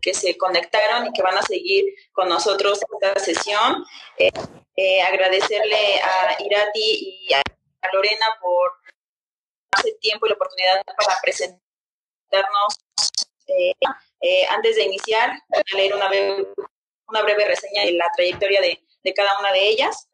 que se conectaron y que van a seguir con nosotros esta sesión. Eh, eh, agradecerle a Irati y a Lorena por hace tiempo y la oportunidad para presentarnos. antes de iniciar, voy a leer una breve, una breve reseña de la trayectoria de, de cada una de ellas,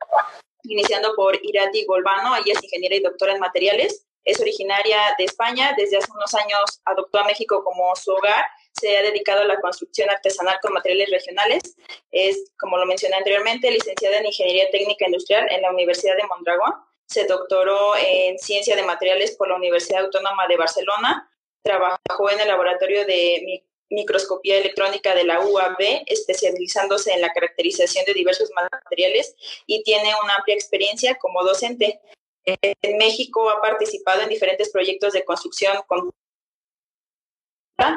iniciando por Irati Golbano, ella es ingeniera y doctora en materiales, es originaria de España, desde hace unos años adoptó a México como su hogar, se ha dedicado a la construcción artesanal con materiales regionales, es, como lo mencioné anteriormente, licenciada en Ingeniería Técnica Industrial en la Universidad de Mondragón, se doctoró en Ciencia de Materiales por la Universidad Autónoma de Barcelona, trabajó en el laboratorio de microscopía electrónica de la UAB, especializándose en la caracterización de diversos materiales y tiene una amplia experiencia como docente. En México ha participado en diferentes proyectos de construcción con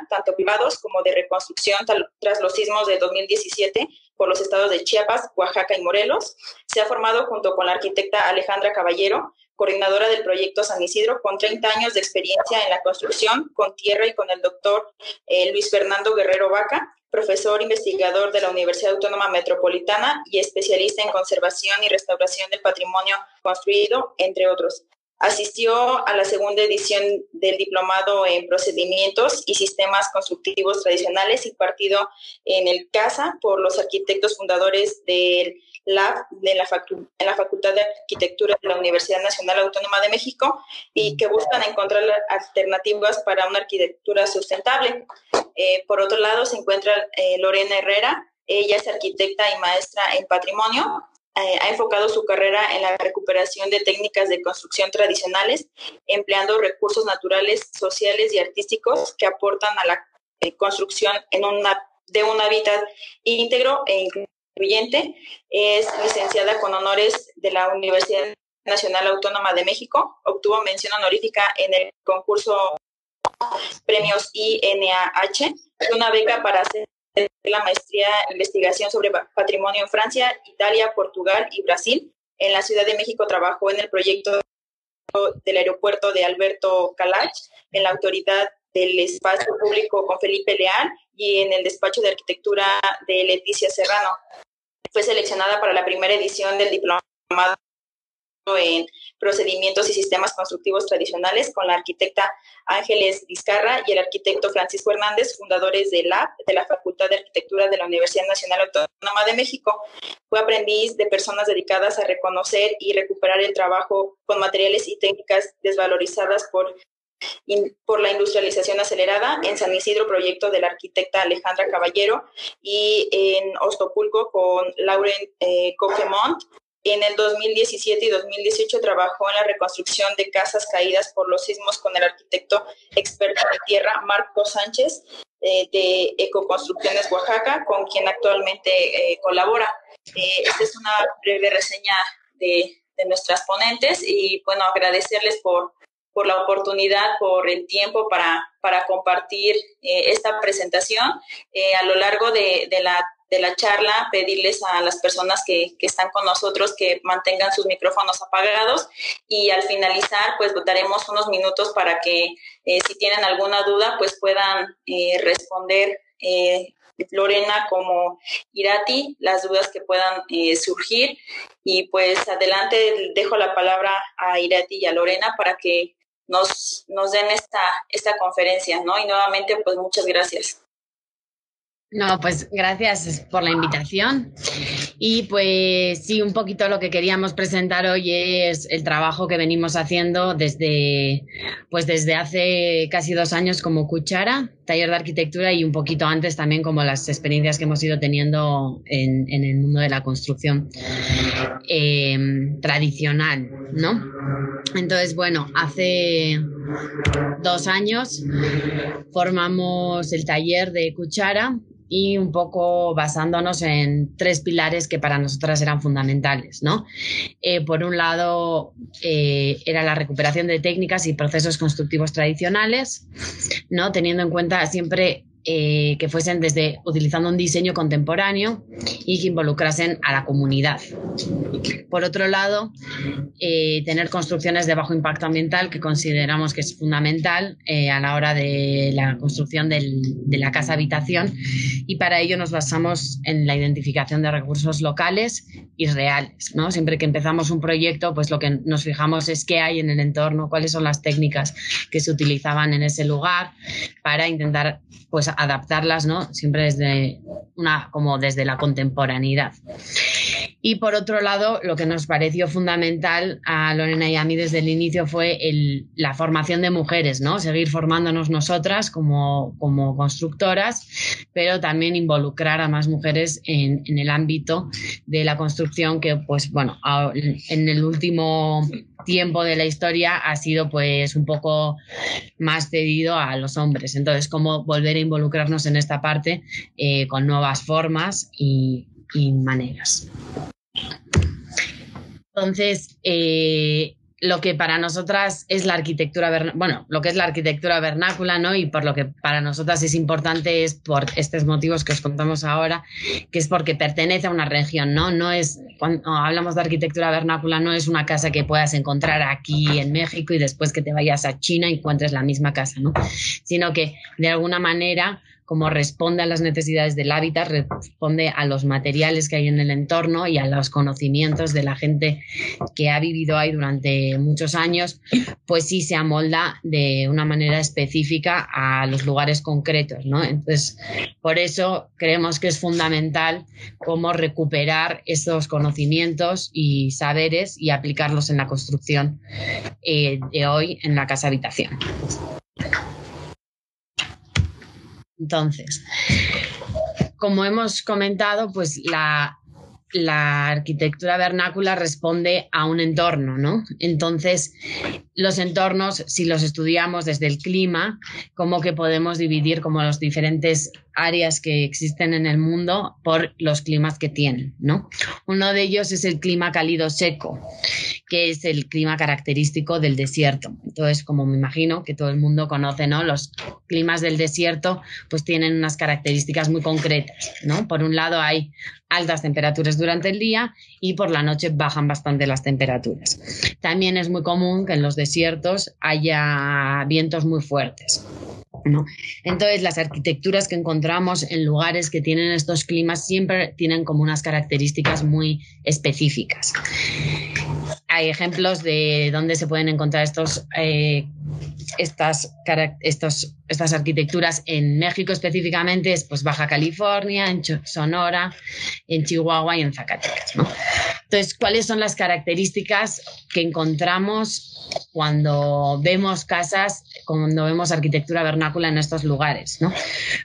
tanto privados como de reconstrucción tras los sismos de 2017 por los estados de Chiapas, Oaxaca y Morelos. Se ha formado junto con la arquitecta Alejandra Caballero, coordinadora del proyecto San Isidro, con 30 años de experiencia en la construcción con tierra y con el doctor eh, Luis Fernando Guerrero Vaca, profesor investigador de la Universidad Autónoma Metropolitana y especialista en conservación y restauración del patrimonio construido, entre otros. Asistió a la segunda edición del Diplomado en Procedimientos y Sistemas Constructivos Tradicionales impartido en el CASA por los arquitectos fundadores del LAB de la, en la Facultad de Arquitectura de la Universidad Nacional Autónoma de México y que buscan encontrar alternativas para una arquitectura sustentable. Eh, por otro lado, se encuentra eh, Lorena Herrera. Ella es arquitecta y maestra en patrimonio eh, ha enfocado su carrera en la recuperación de técnicas de construcción tradicionales, empleando recursos naturales, sociales y artísticos que aportan a la eh, construcción en una, de un hábitat íntegro e incluyente. Es licenciada con honores de la Universidad Nacional Autónoma de México. Obtuvo mención honorífica en el concurso Premios INAH, una beca para hacer la maestría en investigación sobre patrimonio en Francia, Italia, Portugal y Brasil. En la Ciudad de México trabajó en el proyecto del aeropuerto de Alberto Calach, en la autoridad del espacio público con Felipe Leal y en el despacho de arquitectura de Leticia Serrano. Fue seleccionada para la primera edición del diplomado en procedimientos y sistemas constructivos tradicionales con la arquitecta Ángeles Vizcarra y el arquitecto Francisco Hernández, fundadores de la, de la Facultad de Arquitectura de la Universidad Nacional Autónoma de México. Fue aprendiz de personas dedicadas a reconocer y recuperar el trabajo con materiales y técnicas desvalorizadas por por la industrialización acelerada, en San Isidro, proyecto de la arquitecta Alejandra Caballero, y en Ostopulco con Lauren eh, Coquemont, en el 2017 y 2018 trabajó en la reconstrucción de casas caídas por los sismos con el arquitecto experto de tierra Marco Sánchez eh, de Ecoconstrucciones Oaxaca, con quien actualmente eh, colabora. Eh, esta es una breve reseña de, de, nuestras ponentes y bueno, agradecerles por, por la oportunidad, por el tiempo para, para compartir esta presentación. a lo largo de, de la de la charla, pedirles a las personas que, que, están con nosotros que mantengan sus micrófonos apagados y al finalizar pues daremos unos minutos para que eh, si tienen alguna duda pues puedan eh, responder eh, Lorena como Irati las dudas que puedan surgir y pues adelante dejo la palabra a Irati y a Lorena para que nos, nos den esta, esta conferencia, ¿no? Y nuevamente pues muchas gracias. No, pues gracias por la invitación. Y pues sí, un poquito lo que queríamos presentar hoy es el trabajo que venimos haciendo desde, pues desde hace casi dos años como Cuchara, taller de arquitectura y un poquito antes también como las experiencias que hemos ido teniendo en, el mundo de la construcción eh, tradicional, ¿no? Entonces, bueno, hace dos años formamos el taller de Cuchara y un poco basándonos en tres pilares que para nosotras eran fundamentales, ¿no? Eh, por un lado, eh, era la recuperación de técnicas y procesos constructivos tradicionales, ¿no? Teniendo en cuenta siempre eh, que fuesen desde utilizando un diseño contemporáneo y que involucrasen a la comunidad. Por otro lado, eh, tener construcciones de bajo impacto ambiental que consideramos que es fundamental eh, a la hora de la construcción de la casa habitación y para ello nos basamos en la identificación de recursos locales y reales. ¿no? Siempre que empezamos un proyecto, pues lo que nos fijamos es qué hay en el entorno, cuáles son las técnicas que se utilizaban en ese lugar para intentar pues adaptarlas, ¿no? Siempre desde una como desde la contemporaneidad. Y por otro lado, lo que nos pareció fundamental a Lorena y a mí desde el inicio fue la formación de mujeres, ¿no? Seguir formándonos nosotras como, como constructoras, pero también involucrar a más mujeres en, el ámbito de la construcción que, pues bueno, en el último tiempo de la historia ha sido pues un poco más cedido a los hombres. Entonces, cómo volver a involucrarnos en esta parte eh, con nuevas formas y maneras. Entonces, eh, lo que para nosotras es la arquitectura, bueno, lo que es la arquitectura vernácula, ¿no? Y por lo que para nosotras es importante es por estos motivos que os contamos ahora, que es porque pertenece a una región, ¿no? No es, cuando hablamos de arquitectura vernácula, no es una casa que puedas encontrar aquí en México y después que te vayas a China encuentres la misma casa, ¿no? Sino que de alguna manera como responde a las necesidades del hábitat, responde a los materiales que hay en el entorno y a los conocimientos de la gente que ha vivido ahí durante muchos años, pues sí se amolda de una manera específica a los lugares concretos, ¿no? Entonces, por eso creemos que es fundamental cómo recuperar esos conocimientos y saberes y aplicarlos en la construcción eh, de hoy en la casa habitación. Entonces, como hemos comentado, pues la, la arquitectura vernácula responde a un entorno, ¿no? Entonces, los entornos, si los estudiamos desde el clima, como que podemos dividir como los diferentes áreas que existen en el mundo por los climas que tienen, ¿no? Uno de ellos es el clima cálido seco, que es el clima característico del desierto. Entonces, como me imagino que todo el mundo conoce, ¿no? Los climas del desierto pues tienen unas características muy concretas, ¿no? Por un lado hay altas temperaturas durante el día y por la noche bajan bastante las temperaturas. También es muy común que en los desiertos haya vientos muy fuertes. Entonces, las arquitecturas que encontramos en lugares que tienen estos climas siempre tienen como unas características muy específicas. Hay ejemplos de dónde se pueden encontrar estos, eh, estas, estos, estas arquitecturas en México específicamente, es pues Baja California, en Sonora, en Chihuahua y en Zacatecas. Entonces, ¿cuáles son las características que encontramos cuando vemos casas, cuando vemos arquitectura vernácula en estos lugares? ¿no?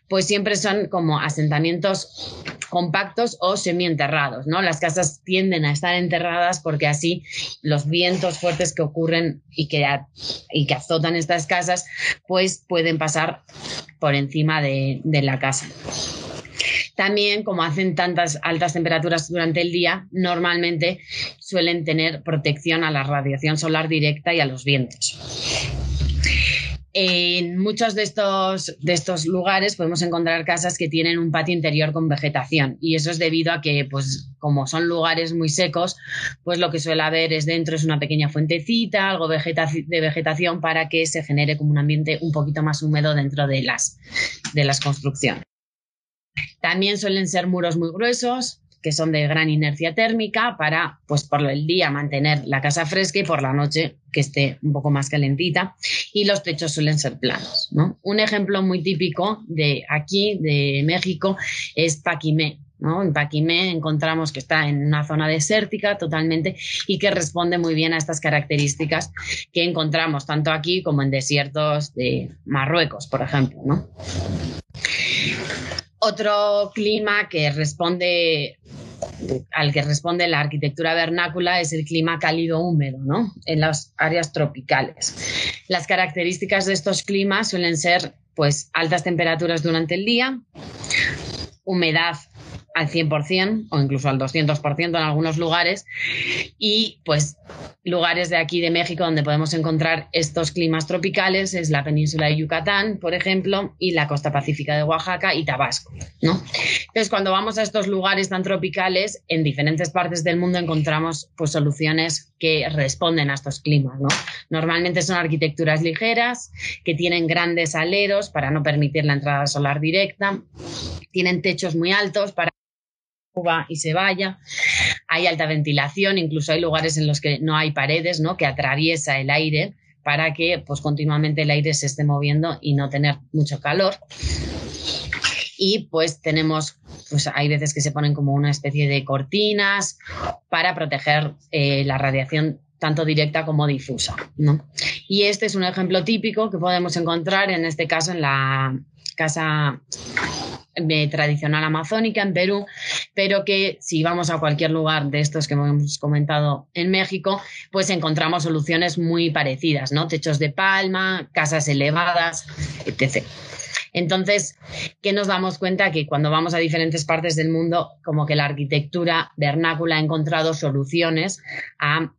Pues siempre son como asentamientos compactos o semienterrados, ¿no? Las casas tienden a estar enterradas porque así los vientos fuertes que ocurren y que, y que estas casas, pues pueden pasar por encima de la casa. También, como hacen tantas altas temperaturas durante el día, normalmente suelen tener protección a la radiación solar directa y a los vientos. En muchos de estos, de estos lugares podemos encontrar casas que tienen un patio interior con vegetación y eso es debido a que, pues, como son lugares muy secos, pues lo que suele haber es dentro es una pequeña fuentecita, algo de vegetación para que se genere como un ambiente un poquito más húmedo dentro de las, de las construcciones. También suelen ser muros muy gruesos, que son de gran inercia térmica para, pues por el día mantener la casa fresca y por la noche que esté un poco más calentita. Y los techos suelen ser planos. ¿no? Un ejemplo muy típico de aquí, de México, es Paquimé. ¿no? En Paquimé encontramos que está en una zona desértica totalmente y que responde muy bien a estas características que encontramos tanto aquí como en desiertos de Marruecos, por ejemplo. ¿no? Otro clima que responde al que responde la arquitectura vernácula es el clima cálido húmedo, ¿no? En las áreas tropicales. Las características de estos climas suelen ser pues altas temperaturas durante el día, humedad al 100% o incluso al 200% en algunos lugares y pues lugares de aquí de México donde podemos encontrar estos climas tropicales es la península de Yucatán, por ejemplo, y la costa pacífica de Oaxaca y Tabasco, ¿no? Entonces, cuando vamos a estos lugares tan tropicales, en diferentes partes del mundo encontramos pues soluciones que responden a estos climas, ¿no? Normalmente son arquitecturas ligeras que tienen grandes aleros para no permitir la entrada solar directa, tienen techos muy altos para y se vaya. Hay alta ventilación, incluso hay lugares en los que no hay paredes, ¿no? Que atraviesa el aire para que pues continuamente el aire se esté moviendo y no tener mucho calor. Y pues tenemos, pues hay veces que se ponen como una especie de cortinas para proteger eh, la radiación tanto directa como difusa. ¿no? Y este es un ejemplo típico que podemos encontrar en este caso en la casa tradicional amazónica en Perú, pero que si vamos a cualquier lugar de estos que hemos comentado en México, pues encontramos soluciones muy parecidas, ¿no? Techos de palma, casas elevadas, etc. Entonces, ¿qué nos damos cuenta? Que cuando vamos a diferentes partes del mundo, como que la arquitectura vernácula ha encontrado soluciones a,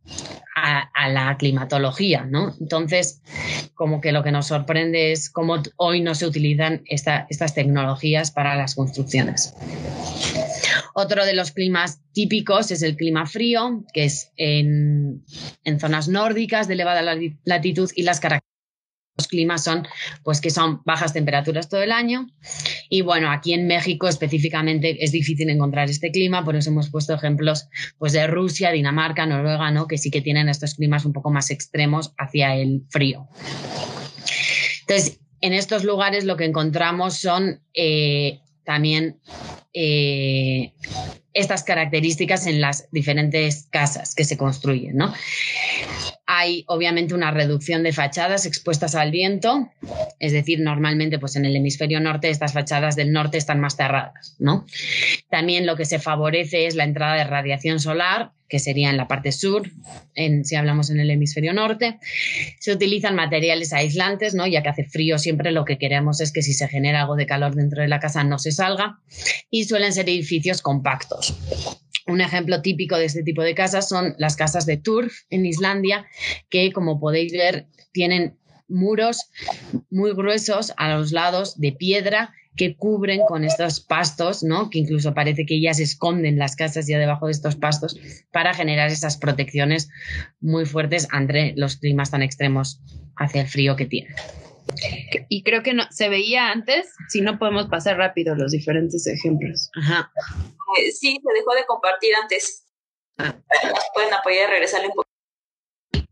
la climatología, ¿no? Entonces, como que lo que nos sorprende es cómo hoy no se utilizan estas tecnologías para las construcciones. Otro de los climas típicos es el clima frío, que es en, en zonas nórdicas de elevada latitud y las características los climas son, pues que son bajas temperaturas todo el año. Y bueno, aquí en México específicamente es difícil encontrar este clima, por eso hemos puesto ejemplos pues de Rusia, Dinamarca, Noruega, ¿no? Que sí que tienen estos climas un poco más extremos hacia el frío. Entonces, en estos lugares lo que encontramos son eh, también eh, estas características en las diferentes casas que se construyen, ¿no? Hay obviamente una reducción de fachadas expuestas al viento, es decir, normalmente pues en el hemisferio norte estas fachadas del norte están más cerradas, ¿no? También lo que se favorece es la entrada de radiación solar, que sería en la parte sur, en, si hablamos en el hemisferio norte. Se utilizan materiales aislantes, ¿no? Ya que hace frío siempre lo que queremos es que si se genera algo de calor dentro de la casa no se salga y suelen ser edificios compactos. Un ejemplo típico de este tipo de casas son las casas de Turf en Islandia, que como podéis ver tienen muros muy gruesos a los lados de piedra que cubren con estos pastos, ¿no? Que incluso parece que ya se esconden las casas ya debajo de estos pastos para generar esas protecciones muy fuertes ante los climas tan extremos hacia el frío que tienen. Y creo que no, se veía antes, si no podemos pasar rápido los diferentes ejemplos. Ajá. Eh, sí, se dejó de compartir antes. Ah. pueden apoyar y regresarle un poco.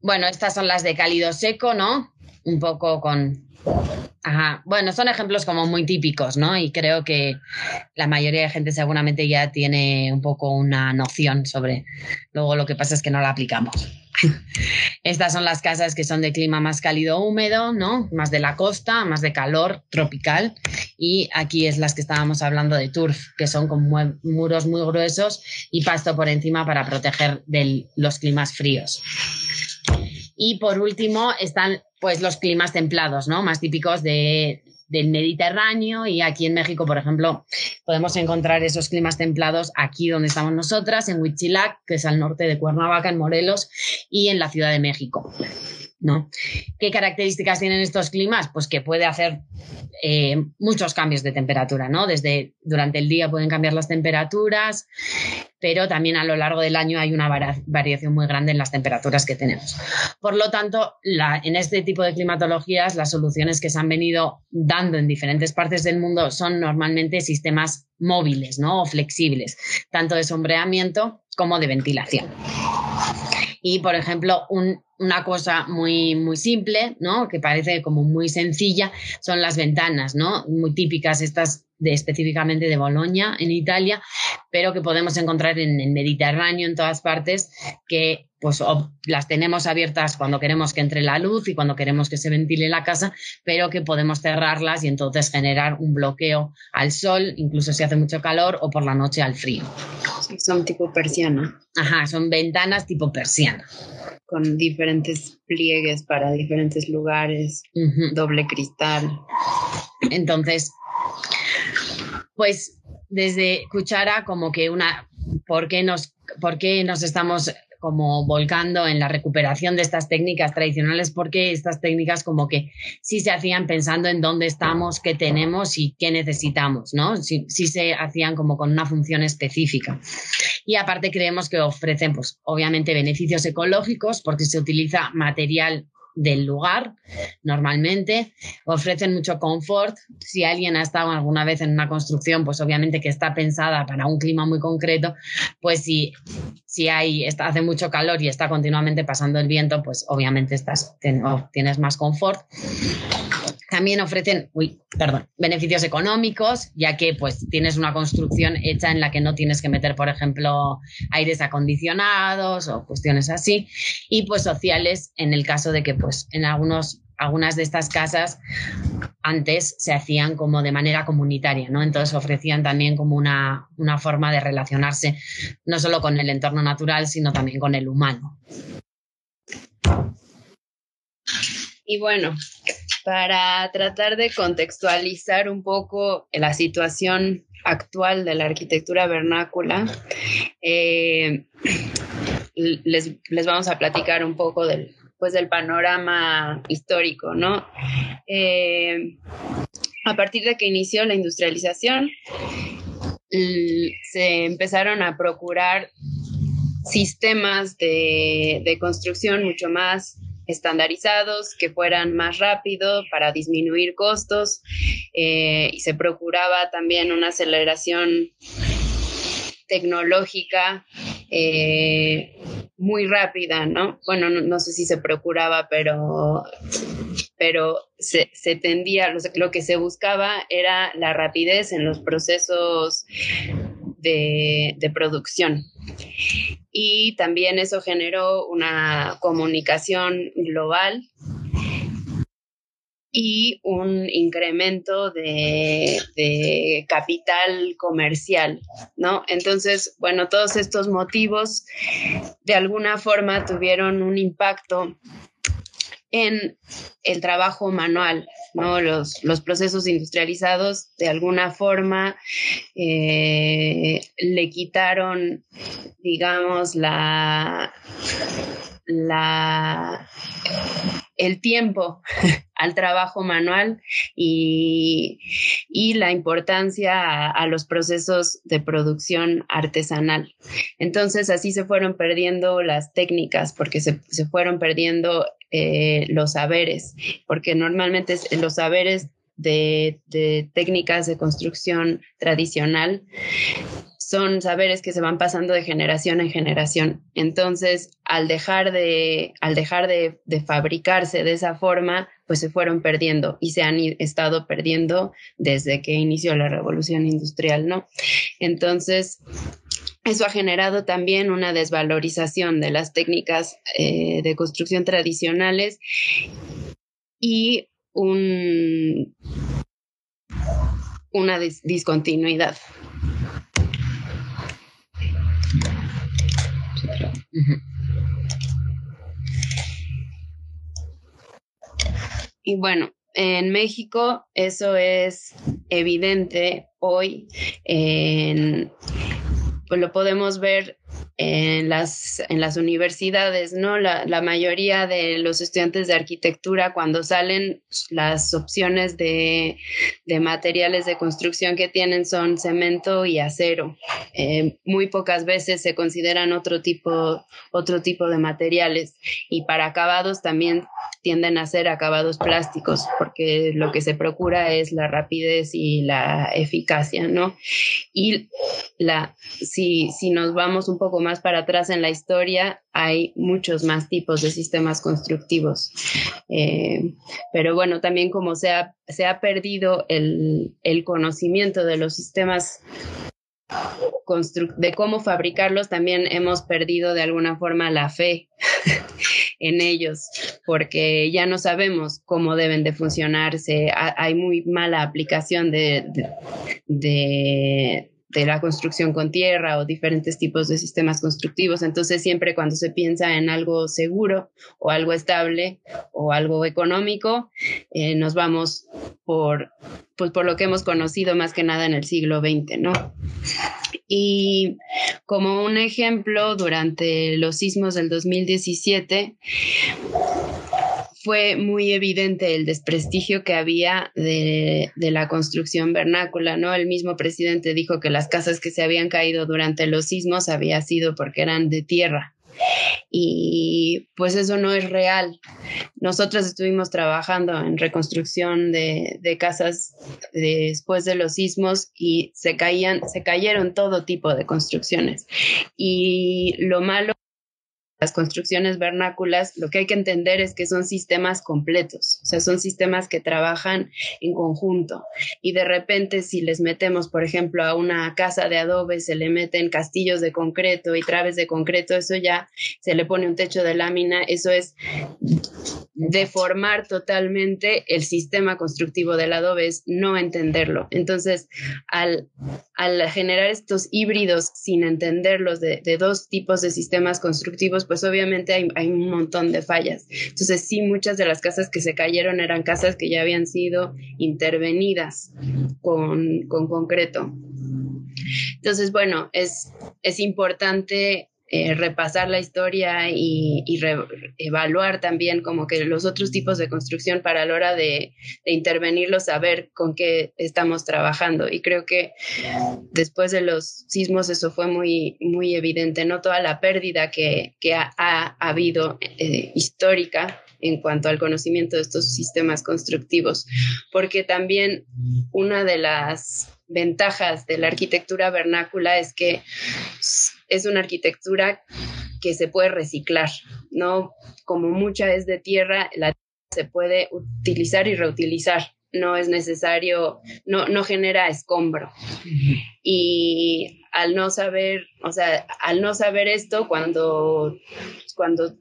Bueno, estas son las de cálido seco, ¿no? Un poco con Ajá. Bueno, son ejemplos como muy típicos, ¿no? Y creo que la mayoría de gente seguramente ya tiene un poco una noción sobre. Luego lo que pasa es que no la aplicamos. Estas son las casas que son de clima más cálido húmedo, ¿no? Más de la costa, más de calor tropical. Y aquí es las que estábamos hablando de turf, que son con muros muy gruesos y pasto por encima para proteger de los climas fríos. Y por último están pues los climas templados, ¿no? Más típicos de, del Mediterráneo y aquí en México, por ejemplo, podemos encontrar esos climas templados aquí donde estamos nosotras, en Huitzilac, que es al norte de Cuernavaca, en Morelos, y en la Ciudad de México. ¿No? ¿Qué características tienen estos climas? Pues que puede hacer eh, muchos cambios de temperatura, ¿no? Desde durante el día pueden cambiar las temperaturas, pero también a lo largo del año hay una variación muy grande en las temperaturas que tenemos. Por lo tanto, en este tipo de climatologías, las soluciones que se han venido dando en diferentes partes del mundo son normalmente sistemas móviles ¿no? o flexibles, tanto de sombreamiento como de ventilación. Y, por ejemplo, una cosa muy, muy simple, ¿no? Que parece como muy sencilla, son las ventanas, ¿no? Muy típicas estas de, específicamente de Bolonia, en Italia, pero que podemos encontrar en el Mediterráneo, en todas partes, que pues las tenemos abiertas cuando queremos que entre la luz y cuando queremos que se ventile la casa, pero que podemos cerrarlas y entonces generar un bloqueo al sol, incluso si hace mucho calor, o por la noche al frío. son tipo persiana. Ajá, son ventanas tipo persiana. Con diferentes pliegues para diferentes lugares, doble cristal. Entonces, pues desde Cuchara como que una, ¿por qué nos, por qué nos estamos como volcando en la recuperación de estas técnicas tradicionales porque estas técnicas como que sí se hacían pensando en dónde estamos, qué tenemos y qué necesitamos, ¿no? Sí, se hacían como con una función específica. Y aparte creemos que ofrecen, pues, obviamente beneficios ecológicos porque se utiliza material del lugar, normalmente. Ofrecen mucho confort. Si alguien ha estado alguna vez en una construcción, pues obviamente que está pensada para un clima muy concreto, pues si, si hay, está, hace mucho calor y está continuamente pasando el viento, pues obviamente estás, tienes más confort. También ofrecen, uy, perdón, beneficios económicos, ya que pues tienes una construcción hecha en la que no tienes que meter, por ejemplo, aires acondicionados o cuestiones así, y pues sociales en el caso de que pues en algunos algunas de estas casas antes se hacían como de manera comunitaria, ¿no? Entonces ofrecían también como una, una forma de relacionarse no solo con el entorno natural, sino también con el humano. Y bueno, para tratar de contextualizar un poco la situación actual de la arquitectura vernácula, eh, les, vamos a platicar un poco del, pues, del panorama histórico, ¿no? Eh, a partir de que inició la industrialización, se empezaron a procurar sistemas de, de construcción mucho más estandarizados, que fueran más rápidos para disminuir costos eh, y se procuraba también una aceleración tecnológica eh, muy rápida, ¿no? Bueno, no, sé si se procuraba, pero, pero se, tendía, lo, que se buscaba era la rapidez en los procesos de, de producción y también eso generó una comunicación global y un incremento de, capital comercial, ¿no? Entonces, bueno, todos estos motivos de alguna forma tuvieron un impacto en el trabajo manual, ¿no? Los, los procesos industrializados de alguna forma eh, le quitaron, digamos, la, la, el tiempo al trabajo manual y, la importancia a, los procesos de producción artesanal. Entonces así se fueron perdiendo las técnicas porque se, fueron perdiendo eh, los saberes, porque normalmente los saberes de, de técnicas de construcción tradicional son saberes que se van pasando de generación en generación. Entonces, al dejar de, al dejar de, fabricarse de esa forma, pues se fueron perdiendo y se han estado perdiendo desde que inició la revolución industrial, ¿no? Entonces, eso ha generado también una desvalorización de las técnicas eh, de construcción tradicionales y un, una discontinuidad y bueno, en México eso es evidente hoy, pues lo podemos ver en las, en las universidades, ¿no? La, la, mayoría de los estudiantes de arquitectura, cuando salen, las opciones de, de materiales de construcción que tienen son cemento y acero. Eh, muy pocas veces se consideran otro tipo, otro tipo de materiales. Y para acabados también tienden a ser acabados plásticos, porque lo que se procura es la rapidez y la eficacia, ¿no? Y la, si, si nos vamos un poco más para atrás en la historia, hay muchos más tipos de sistemas constructivos. Eh, pero bueno, también como se ha, se ha perdido el, el conocimiento de los sistemas de cómo fabricarlos, también hemos perdido de alguna forma la fe en ellos, porque ya no sabemos cómo deben de funcionarse. hay muy mala aplicación de, de la construcción con tierra o diferentes tipos de sistemas constructivos. Entonces, siempre cuando se piensa en algo seguro o algo estable o algo económico, eh, nos vamos por, pues, por lo que hemos conocido más que nada en el siglo XX, ¿no? Y como un ejemplo, durante los sismos del 2017, fue muy evidente el desprestigio que había de, la construcción vernácula, ¿no? El mismo presidente dijo que las casas que se habían caído durante los sismos había sido porque eran de tierra. Y pues eso no es real. Nosotros estuvimos trabajando en reconstrucción de, de, casas después de los sismos y se caían, se cayeron todo tipo de construcciones. Y lo malo las construcciones vernáculas, lo que hay que entender es que son sistemas completos, o sea, son sistemas que trabajan en conjunto. Y de repente, si les metemos, por ejemplo, a una casa de adobe, se le meten castillos de concreto y traves de concreto, eso ya se le pone un techo de lámina, eso es deformar totalmente el sistema constructivo del adobe, es no entenderlo. Entonces, al, al generar estos híbridos sin entenderlos de, de dos tipos de sistemas constructivos, pues obviamente hay, un montón de fallas. Entonces sí, muchas de las casas que se cayeron eran casas que ya habían sido intervenidas con, concreto. Entonces, bueno, es, es importante eh, repasar la historia y, evaluar también como que los otros tipos de construcción para la hora de, intervenirlo, saber con qué estamos trabajando. Y creo que después de los sismos eso fue muy, muy evidente, no toda la pérdida que, ha, habido eh, histórica en cuanto al conocimiento de estos sistemas constructivos, porque también una de las ventajas de la arquitectura vernácula es que es una arquitectura que se puede reciclar, ¿no? Como mucha es de tierra, la se puede utilizar y reutilizar. No es necesario, no, no genera escombro. Y al no saber, o sea, al no saber esto, cuando, cuando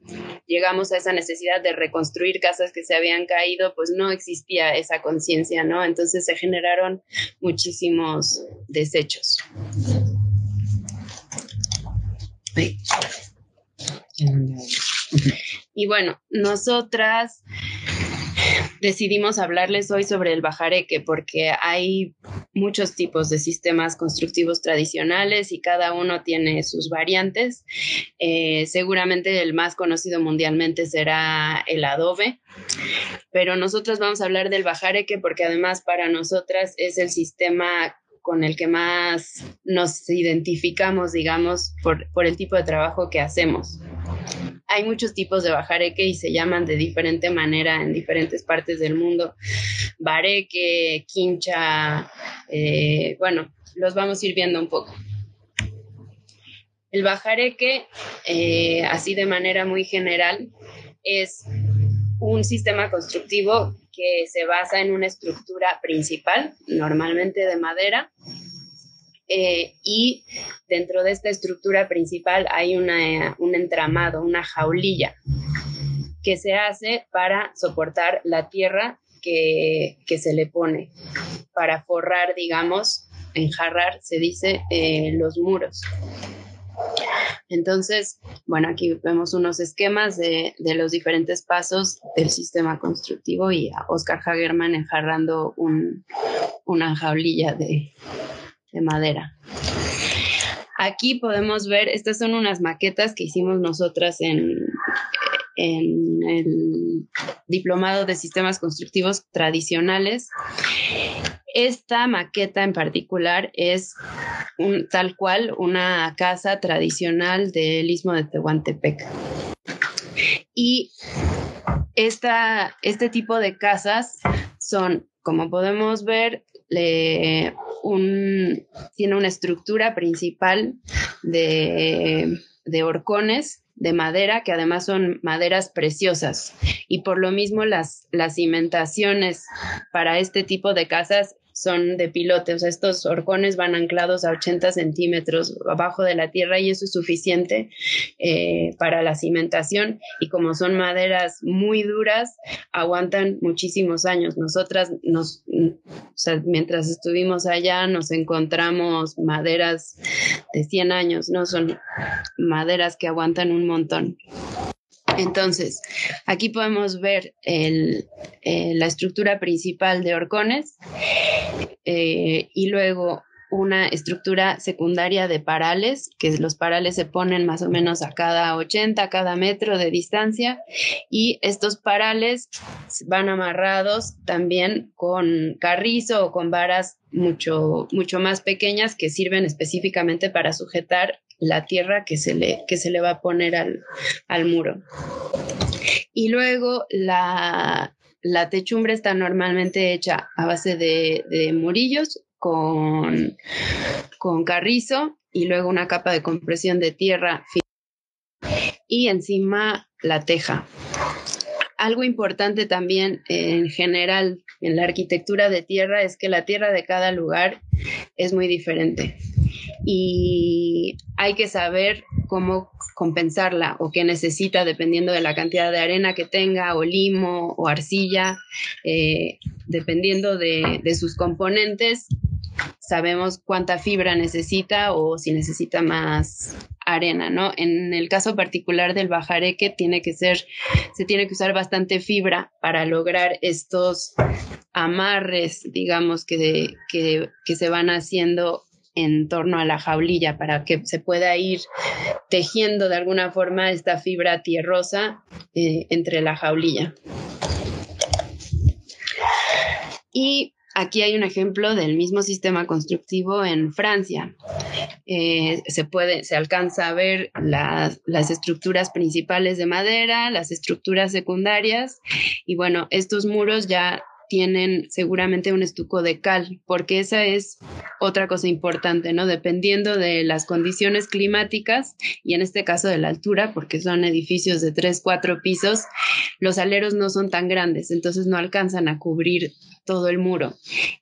llegamos a esa necesidad de reconstruir casas que se habían caído, pues no existía esa conciencia, ¿no? Entonces se generaron muchísimos desechos. Y bueno, nosotras decidimos hablarles hoy sobre el bajareque porque hay muchos tipos de sistemas constructivos tradicionales y cada uno tiene sus variantes. Eh, seguramente el más conocido mundialmente será el adobe, pero nosotros vamos a hablar del bajareque porque además para nosotras es el sistema con el que más nos identificamos, digamos, por, el tipo de trabajo que hacemos. Hay muchos tipos de bajareque y se llaman de diferente manera en diferentes partes del mundo. Bareque, quincha, eh, bueno, los vamos a ir viendo un poco. El bajareque, eh, así de manera muy general, es un sistema constructivo que se basa en una estructura principal, normalmente de madera, eh, y dentro de esta estructura principal hay una, un entramado, una jaulilla, que se hace para soportar la tierra que, se le pone, para forrar, digamos, enjarrar, se dice, eh, los muros. Entonces, bueno, aquí vemos unos esquemas de, los diferentes pasos del sistema constructivo y a Oscar Hagerman enjarrando una jaulilla de, madera. Aquí podemos ver, estas son unas maquetas que hicimos nosotras en, en el Diplomado de Sistemas Constructivos Tradicionales esta maqueta en particular es tal cual una casa tradicional del istmo de Tehuantepec. Y esta, este tipo de casas son, como podemos ver, tiene una estructura principal de, de horcones de madera, que además son maderas preciosas. Y por lo mismo las, las cimentaciones para este tipo de casas son de pilote, o sea, estos horcones van anclados a 80 centímetros abajo de la tierra y eso es suficiente eh, para la cimentación y como son maderas muy duras, aguantan muchísimos años. Nosotras, nos, mientras estuvimos allá, nos encontramos maderas de 100 años, ¿no? Son maderas que aguantan un montón. Entonces, aquí podemos ver eh, la estructura principal de horcones eh, y luego una estructura secundaria de parales, que los parales se ponen más o menos a cada 80, a cada metro de distancia, y estos parales van amarrados también con carrizo o con varas mucho, mucho más pequeñas que sirven específicamente para sujetar la tierra que se le, que se le va a poner al, muro. Y luego la, techumbre está normalmente hecha a base de, murillos con, con carrizo y luego una capa de compresión de tierra y encima la teja. Algo importante también en general en la arquitectura de tierra es que la tierra de cada lugar es muy diferente y hay que saber cómo compensarla o qué necesita dependiendo de la cantidad de arena que tenga o limo o arcilla, eh, dependiendo de, de sus componentes sabemos cuánta fibra necesita o si necesita más arena, ¿no? En el caso particular del bajareque tiene que ser, se tiene que usar bastante fibra para lograr estos amarres, digamos, que, que, que se van haciendo en torno a la jaulilla para que se pueda ir tejiendo de alguna forma esta fibra tierrosa eh, entre la jaulilla. Y aquí hay un ejemplo del mismo sistema constructivo en Francia. Eh, se puede, se alcanza a ver las, las estructuras principales de madera, las estructuras secundarias, y bueno, estos muros ya tienen seguramente un estuco de cal, porque esa es otra cosa importante, ¿no? Dependiendo de las condiciones climáticas y en este caso de la altura, porque son edificios de tres, cuatro pisos, los aleros no son tan grandes, entonces no alcanzan a cubrir todo el muro.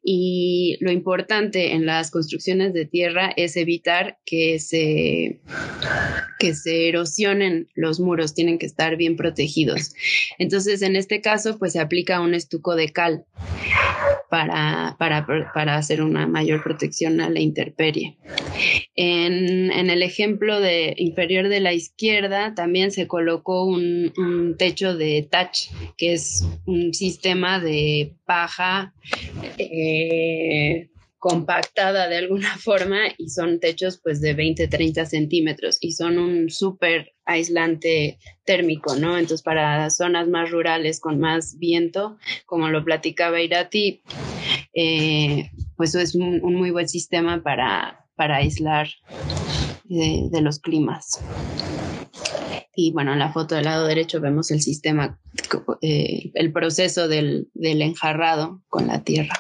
Y lo importante en las construcciones de tierra es evitar que se, que se erosionen los muros, tienen que estar bien protegidos. Entonces, en este caso, pues se aplica un estuco de cal para, para, para hacer una mayor protección a la intemperie. En, en, el ejemplo de inferior de la izquierda también se colocó un, un techo de touch, que es un sistema de paja eh, compactada de alguna forma y son techos pues de 20, 30 centímetros y son un súper aislante térmico, ¿no? Entonces para zonas más rurales con más viento, como lo platicaba Irati, eh, pues es un, muy buen sistema para, para aislar de los climas. Y bueno, en la foto del lado derecho vemos el sistema, eh, el proceso del, del enjarrado con la tierra.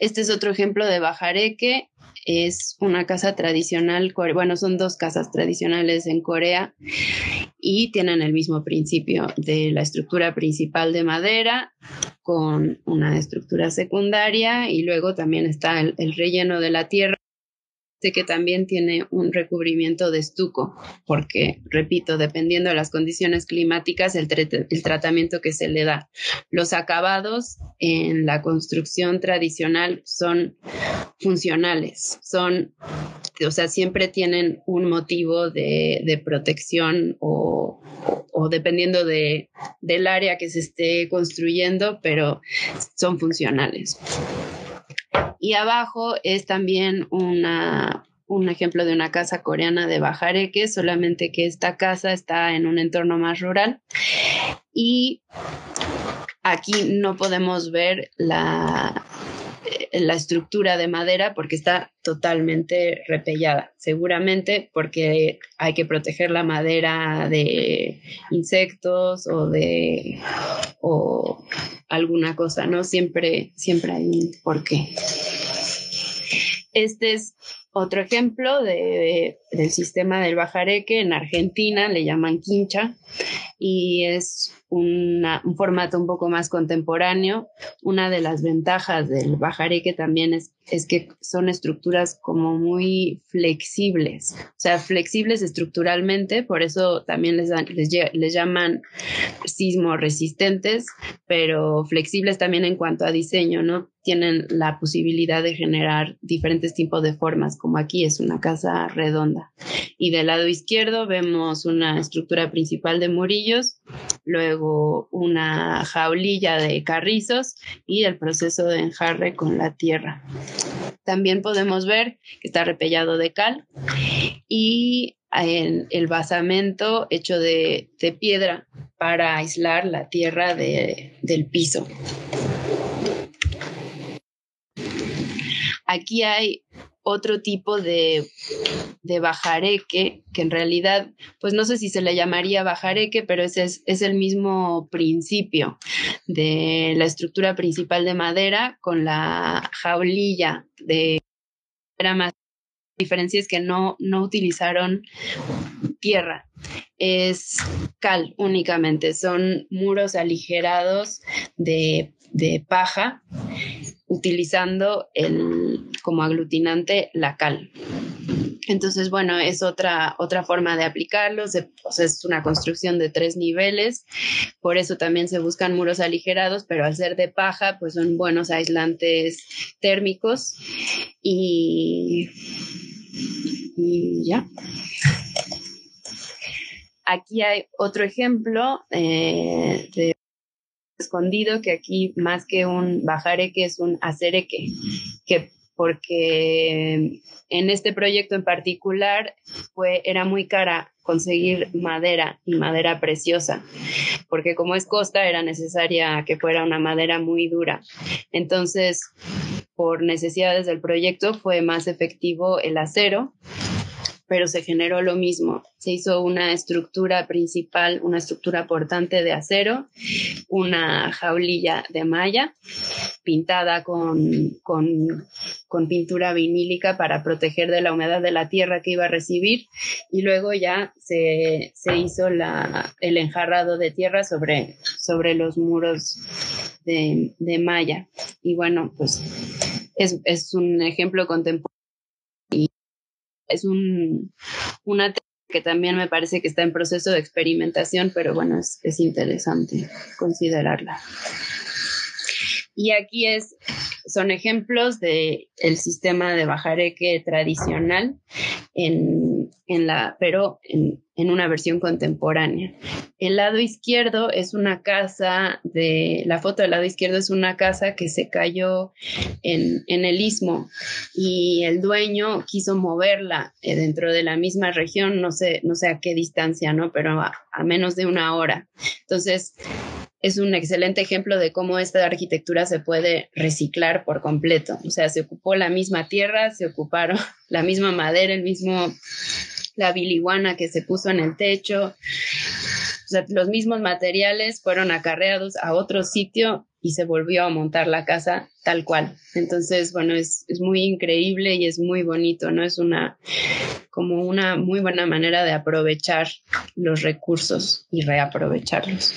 Este es otro ejemplo de bajareque. Es una casa tradicional, bueno, son dos casas tradicionales en Corea y tienen el mismo principio de la estructura principal de madera con una estructura secundaria y luego también está el relleno de la tierra que también tiene un recubrimiento de estuco, porque, repito, dependiendo de las condiciones climáticas, el, el, tratamiento que se le da. Los acabados en la construcción tradicional son funcionales, son, o sea, siempre tienen un motivo de, de protección o, o, dependiendo de, del área que se esté construyendo, pero son funcionales. Y abajo es también una, un ejemplo de una casa coreana de Bajareque, solamente que esta casa está en un entorno más rural. Y aquí no podemos ver la, la estructura de madera porque está totalmente repellada, seguramente porque hay que proteger la madera de insectos o de o alguna cosa, ¿no? Siempre, siempre hay un porqué. Este es otro ejemplo de, del sistema del bajareque en Argentina, le llaman quincha. y es un formato un poco más contemporáneo. Una de las ventajas del bajareque también es, es que son estructuras como muy flexibles, o sea, flexibles estructuralmente, por eso también les, les, les llaman sismo resistentes, pero flexibles también en cuanto a diseño, ¿no? Tienen la posibilidad de generar diferentes tipos de formas, como aquí es una casa redonda. Y del lado izquierdo vemos una estructura principal de murillos, luego una jaulilla de carrizos y el proceso de enjarre con la tierra. También podemos ver que está repellado de cal y el, basamento hecho de, piedra para aislar la tierra de, del piso. Aquí hay otro tipo de, de, bajareque, que en realidad, pues no sé si se le llamaría bajareque, pero ese es, es, el mismo principio de la estructura principal de madera con la jaulilla de más. Diferencia es que no, no utilizaron tierra, es cal únicamente, son muros aligerados de, de paja utilizando el, como aglutinante la cal. Entonces, bueno, es otra, otra forma de aplicarlos. es una construcción de tres niveles. Por eso también se buscan muros aligerados, pero al ser de paja, pues son buenos aislantes térmicos. Y, y ya. Aquí hay otro ejemplo eh, de escondido que aquí más que un bajareque es un acereque, que porque en este proyecto en particular fue, era muy cara conseguir madera y madera preciosa, porque como es costa era necesaria que fuera una madera muy dura. Entonces, por necesidades del proyecto fue más efectivo el acero pero se generó lo mismo. Se hizo una estructura principal, una estructura portante de acero, una jaulilla de malla pintada con, con, pintura vinílica para proteger de la humedad de la tierra que iba a recibir y luego ya se, hizo la, el enjarrado de tierra sobre, sobre los muros de, de malla. Y bueno, pues es, es un ejemplo contemporáneo es un, una que también me parece que está en proceso de experimentación, pero bueno, es, es interesante considerarla. Y aquí es, son ejemplos de el sistema de bajareque tradicional en, en la, pero en, en una versión contemporánea. El lado izquierdo es una casa de, la foto del lado izquierdo es una casa que se cayó en, en el istmo y el dueño quiso moverla eh, dentro de la misma región, no sé, no sé a qué distancia, ¿no? Pero a, a menos de una hora. Entonces, es un excelente ejemplo de cómo esta arquitectura se puede reciclar por completo. O sea, se ocupó la misma tierra, se ocuparon la misma madera, el mismo la biliguana que se puso en el techo. O sea, los mismos materiales fueron acarreados a otro sitio y se volvió a montar la casa tal cual. Entonces, bueno, es, es, muy increíble y es muy bonito, ¿no? Es una como una muy buena manera de aprovechar los recursos y reaprovecharlos.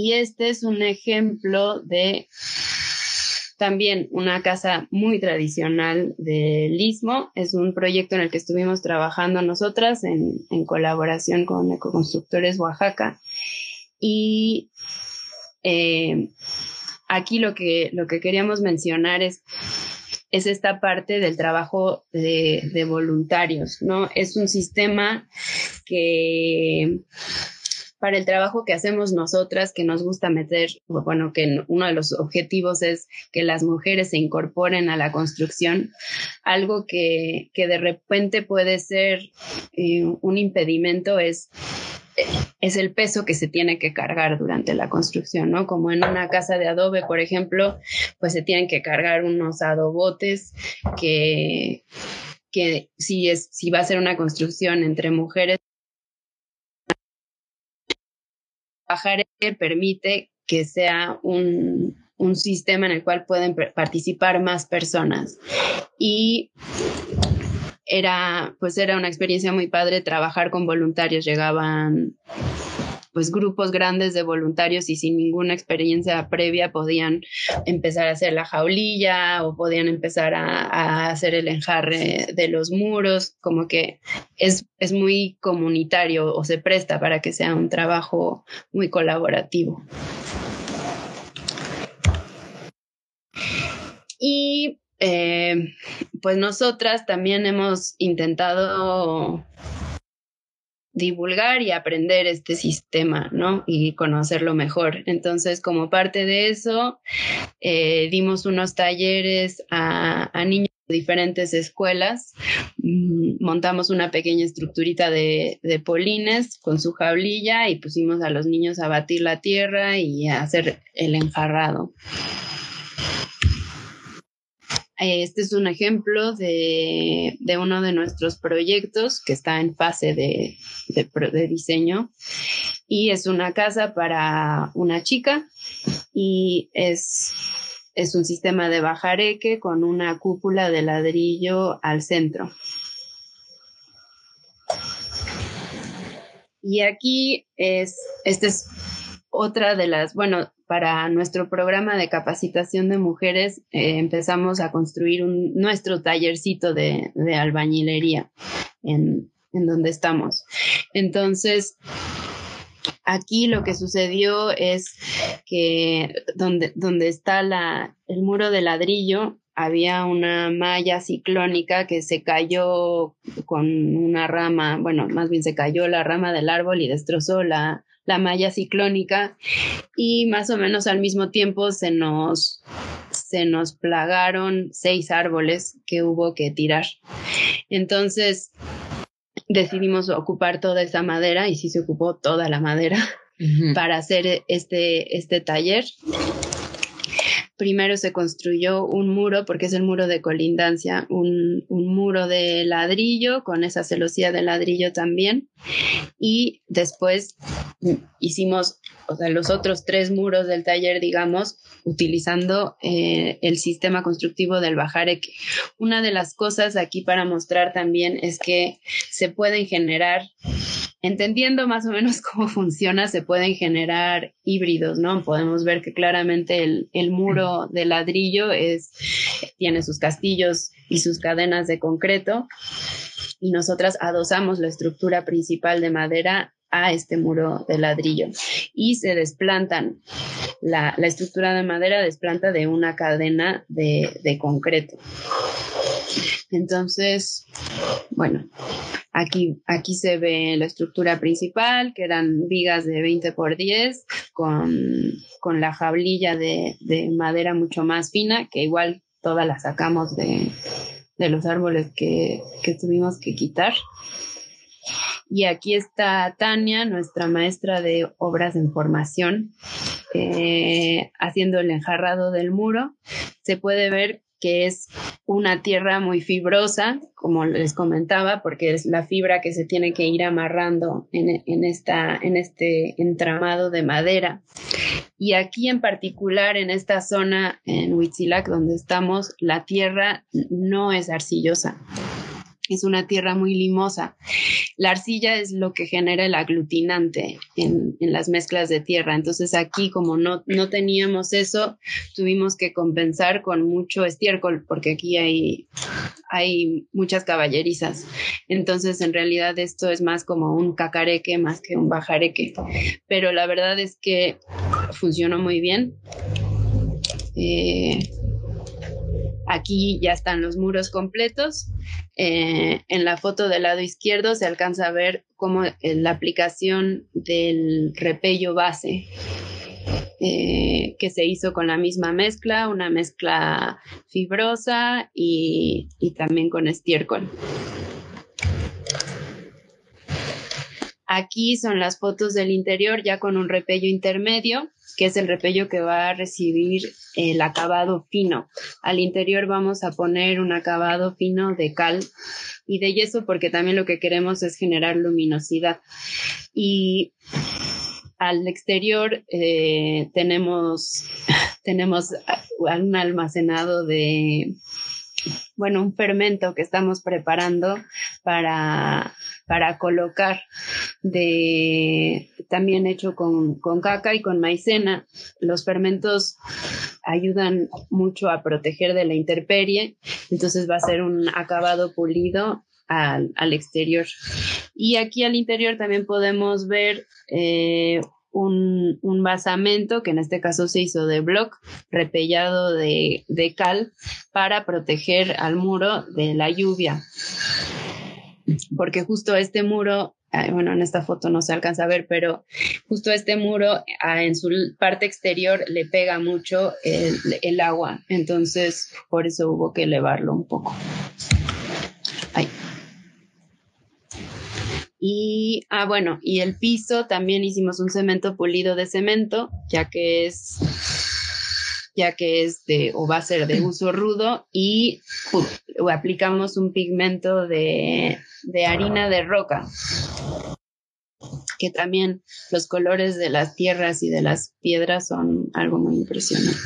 Y este es un ejemplo de también una casa muy tradicional del Istmo. Es un proyecto en el que estuvimos trabajando nosotras en, en colaboración con Ecoconstructores Oaxaca. Y eh, aquí lo que, lo que queríamos mencionar es, es esta parte del trabajo de, de voluntarios, ¿no? Es un sistema que para el trabajo que hacemos nosotras, que nos gusta meter, bueno, que uno de los objetivos es que las mujeres se incorporen a la construcción, algo que, que de repente puede ser eh, un impedimento es es el peso que se tiene que cargar durante la construcción, ¿no? Como en una casa de adobe, por ejemplo, pues se tienen que cargar unos adobotes que, que si, es, si va a ser una construcción entre mujeres, Bajar permite que sea un, un sistema en el cual pueden participar más personas. Y era, pues era una experiencia muy padre trabajar con voluntarios. Llegaban pues grupos grandes de voluntarios y sin ninguna experiencia previa podían empezar a hacer la jaulilla o podían empezar a, hacer el enjarre de los muros, como que es, es muy comunitario o se presta para que sea un trabajo muy colaborativo. Y eh, pues nosotras también hemos intentado divulgar y aprender este sistema, ¿no? Y conocerlo mejor. Entonces, como parte de eso, eh, dimos unos talleres a, niños de diferentes escuelas, mm, montamos una pequeña estructurita de, de, polines con su jaulilla y pusimos a los niños a batir la tierra y a hacer el enjarrado. Este es un ejemplo de, uno de nuestros proyectos que está en fase de, diseño y es una casa para una chica y es, es un sistema de bajareque con una cúpula de ladrillo al centro. Y aquí es, este es otra de las, bueno, para nuestro programa de capacitación de mujeres eh, empezamos a construir un, nuestro tallercito de, albañilería en, donde estamos. Entonces, aquí lo que sucedió es que donde, donde está la, el muro de ladrillo, había una malla ciclónica que se cayó con una rama, bueno, más bien se cayó la rama del árbol y destrozó la, la malla ciclónica y más o menos al mismo tiempo se nos, se nos plagaron seis árboles que hubo que tirar. Entonces decidimos ocupar toda esa madera y sí se ocupó toda la madera para hacer este, este taller primero se construyó un muro, porque es el muro de colindancia, un, muro de ladrillo con esa celosía de ladrillo también. Y después hicimos o sea, los otros tres muros del taller, digamos, utilizando eh, el sistema constructivo del bajareque. Una de las cosas aquí para mostrar también es que se pueden generar entendiendo más o menos cómo funciona, se pueden generar híbridos, ¿no? Podemos ver que claramente el, el, muro de ladrillo es, tiene sus castillos y sus cadenas de concreto y nosotras adosamos la estructura principal de madera a este muro de ladrillo y se desplantan. La, la estructura de madera desplanta de una cadena de, de concreto. Entonces, bueno, aquí, aquí se ve la estructura principal, que eran vigas de 20 por 10 con, con la jablilla de, de, madera mucho más fina, que igual todas la sacamos de, de los árboles que, que tuvimos que quitar. Y aquí está Tania, nuestra maestra de obras en formación, eh, haciendo el enjarrado del muro. Se puede ver que es una tierra muy fibrosa, como les comentaba, porque es la fibra que se tiene que ir amarrando en, esta, en este entramado de madera. Y aquí en particular, en esta zona, en Huitzilac, donde estamos, la tierra no es arcillosa es una tierra muy limosa. La arcilla es lo que genera el aglutinante en, las mezclas de tierra. Entonces aquí, como no, no teníamos eso, tuvimos que compensar con mucho estiércol, porque aquí hay, hay muchas caballerizas. Entonces, en realidad esto es más como un cacareque más que un bajareque. Pero la verdad es que funcionó muy bien. Eh, Aquí ya están los muros completos. Eh, en la foto del lado izquierdo se alcanza a ver cómo eh, la aplicación del repello base eh, que se hizo con la misma mezcla, una mezcla fibrosa y, y también con estiércol. Aquí son las fotos del interior ya con un repello intermedio que es el repello que va a recibir el acabado fino. Al interior vamos a poner un acabado fino de cal y de yeso porque también lo que queremos es generar luminosidad. Y al exterior eh, tenemos, tenemos un almacenado de, bueno, un fermento que estamos preparando para, para colocar de también hecho con, caca y con maicena. Los fermentos ayudan mucho a proteger de la intemperie, entonces va a ser un acabado pulido al, al exterior. Y aquí al interior también podemos ver eh, un, un, basamento, que en este caso se hizo de block, repellado de, de cal, para proteger al muro de la lluvia. Porque justo este muro bueno, en esta foto no se alcanza a ver, pero justo este muro en su parte exterior le pega mucho el, el, agua, entonces por eso hubo que elevarlo un poco. Ahí. Y, ah, bueno, y el piso también hicimos un cemento pulido de cemento, ya que es, ya que es de, o va a ser de uso rudo, y aplicamos un pigmento de, de harina de roca, que también los colores de las tierras y de las piedras son algo muy impresionante.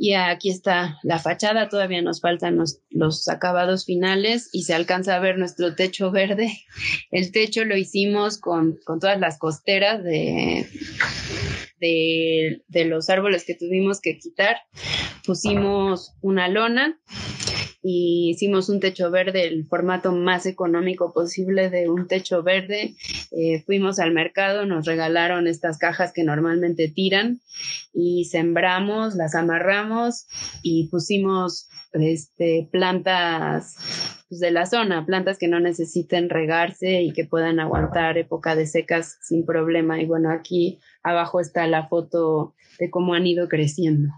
Y aquí está la fachada, todavía nos faltan los, acabados finales y se alcanza a ver nuestro techo verde. El techo lo hicimos con, todas las costeras de, de, de los árboles que tuvimos que quitar. Pusimos una lona y hicimos un techo verde, el formato más económico posible de un techo verde. Eh, fuimos al mercado, nos regalaron estas cajas que normalmente tiran y sembramos, las amarramos y pusimos este, plantas pues, de la zona, plantas que no necesiten regarse y que puedan aguantar época de secas sin problema. Y bueno, aquí abajo está la foto de cómo han ido creciendo.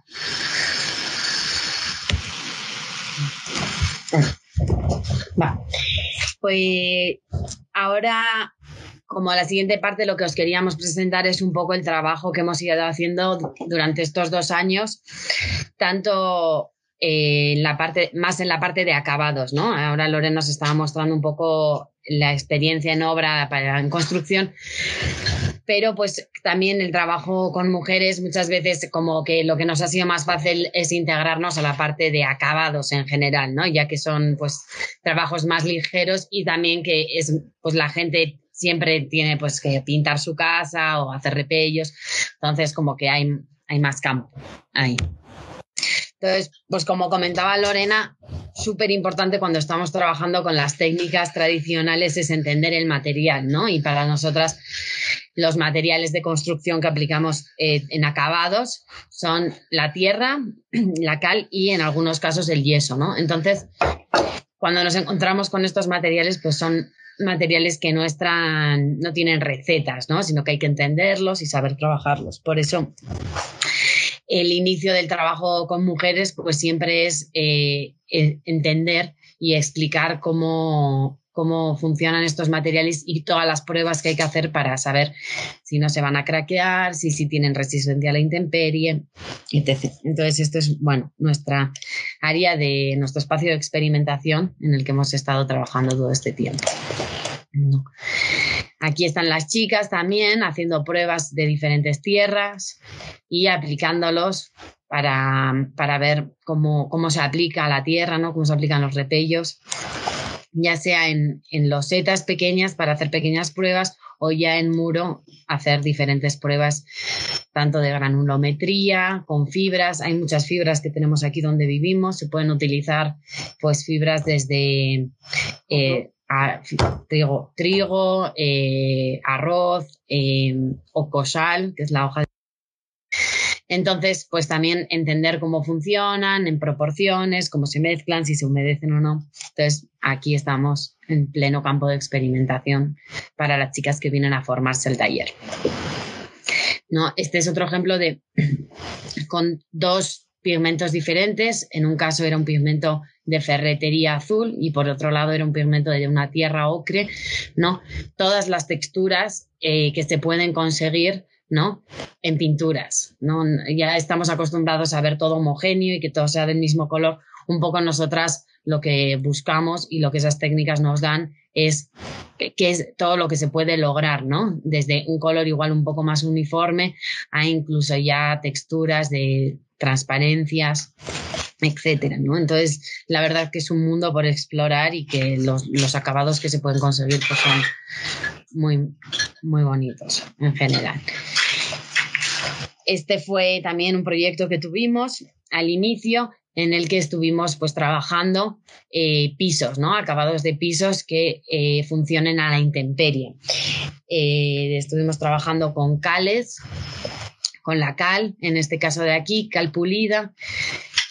Va. Pues ahora, como la siguiente parte, lo que os queríamos presentar es un poco el trabajo que hemos ido haciendo durante estos dos años, tanto en la parte, más en la parte de acabados, ¿no? Ahora Lorena nos estaba mostrando un poco la experiencia en obra en construcción, pero pues también el trabajo con mujeres muchas veces como que lo que nos ha sido más fácil es integrarnos a la parte de acabados en general, ¿no? Ya que son pues trabajos más ligeros y también que es pues la gente siempre tiene pues que pintar su casa o hacer repellos, entonces como que hay, hay más campo ahí. Entonces, pues como comentaba Lorena, súper importante cuando estamos trabajando con las técnicas tradicionales es entender el material, ¿no? Y para nosotras, los materiales de construcción que aplicamos eh, en acabados son la tierra, la cal y en algunos casos el yeso, ¿no? Entonces, cuando nos encontramos con estos materiales, pues son materiales que no no tienen recetas, ¿no? Sino que hay que entenderlos y saber trabajarlos. Por eso el inicio del trabajo con mujeres, pues siempre es eh, entender y explicar cómo, cómo funcionan estos materiales y todas las pruebas que hay que hacer para saber si no se van a craquear, si, si tienen resistencia a la intemperie, etc. Entonces, esto es, bueno, nuestra área de nuestro espacio de experimentación en el que hemos estado trabajando todo este tiempo. Aquí están las chicas también haciendo pruebas de diferentes tierras y aplicándolos para, para ver cómo, cómo, se aplica a la tierra, ¿no? cómo se aplican los repellos, ya sea en, en losetas pequeñas para hacer pequeñas pruebas o ya en muro hacer diferentes pruebas tanto de granulometría, con fibras. Hay muchas fibras que tenemos aquí donde vivimos. Se pueden utilizar pues fibras desde eh, trigo, trigo eh, arroz eh, o cosal, que es la hoja de... Entonces, pues también entender cómo funcionan en proporciones, cómo se mezclan, si se humedecen o no. Entonces, aquí estamos en pleno campo de experimentación para las chicas que vienen a formarse el taller. No, este es otro ejemplo de con dos pigmentos diferentes. En un caso era un pigmento de ferretería azul y por otro lado era un pigmento de una tierra ocre, ¿no? Todas las texturas eh, que se pueden conseguir, ¿no? En pinturas, ¿no? Ya estamos acostumbrados a ver todo homogéneo y que todo sea del mismo color. Un poco nosotras lo que buscamos y lo que esas técnicas nos dan es que es todo lo que se puede lograr, ¿no? Desde un color igual un poco más uniforme a incluso ya texturas de transparencias, etcétera, ¿no? Entonces, la verdad que es un mundo por explorar y que los, los acabados que se pueden conseguir pues son muy, muy bonitos en general. Este fue también un proyecto que tuvimos al inicio en el que estuvimos pues trabajando eh, pisos, ¿no? Acabados de pisos que eh, funcionen a la intemperie. Eh, estuvimos trabajando con cales, con la cal, en este caso de aquí, cal pulida,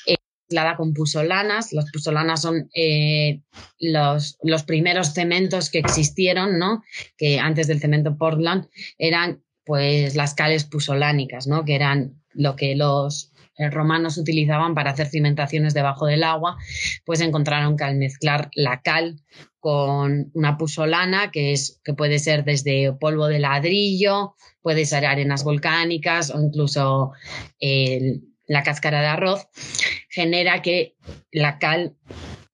mezclada con pusolanas. Las pusolanas son los, los, primeros cementos que existieron, ¿no? Que antes del cemento Portland eran pues las cales pusolánicas, ¿no? Que eran lo que los eh, romanos utilizaban para hacer cimentaciones debajo del agua, pues encontraron que al mezclar la cal con una pusolana, que, es, que puede ser desde polvo de ladrillo, puede ser arenas volcánicas o incluso la cáscara de arroz, genera que la cal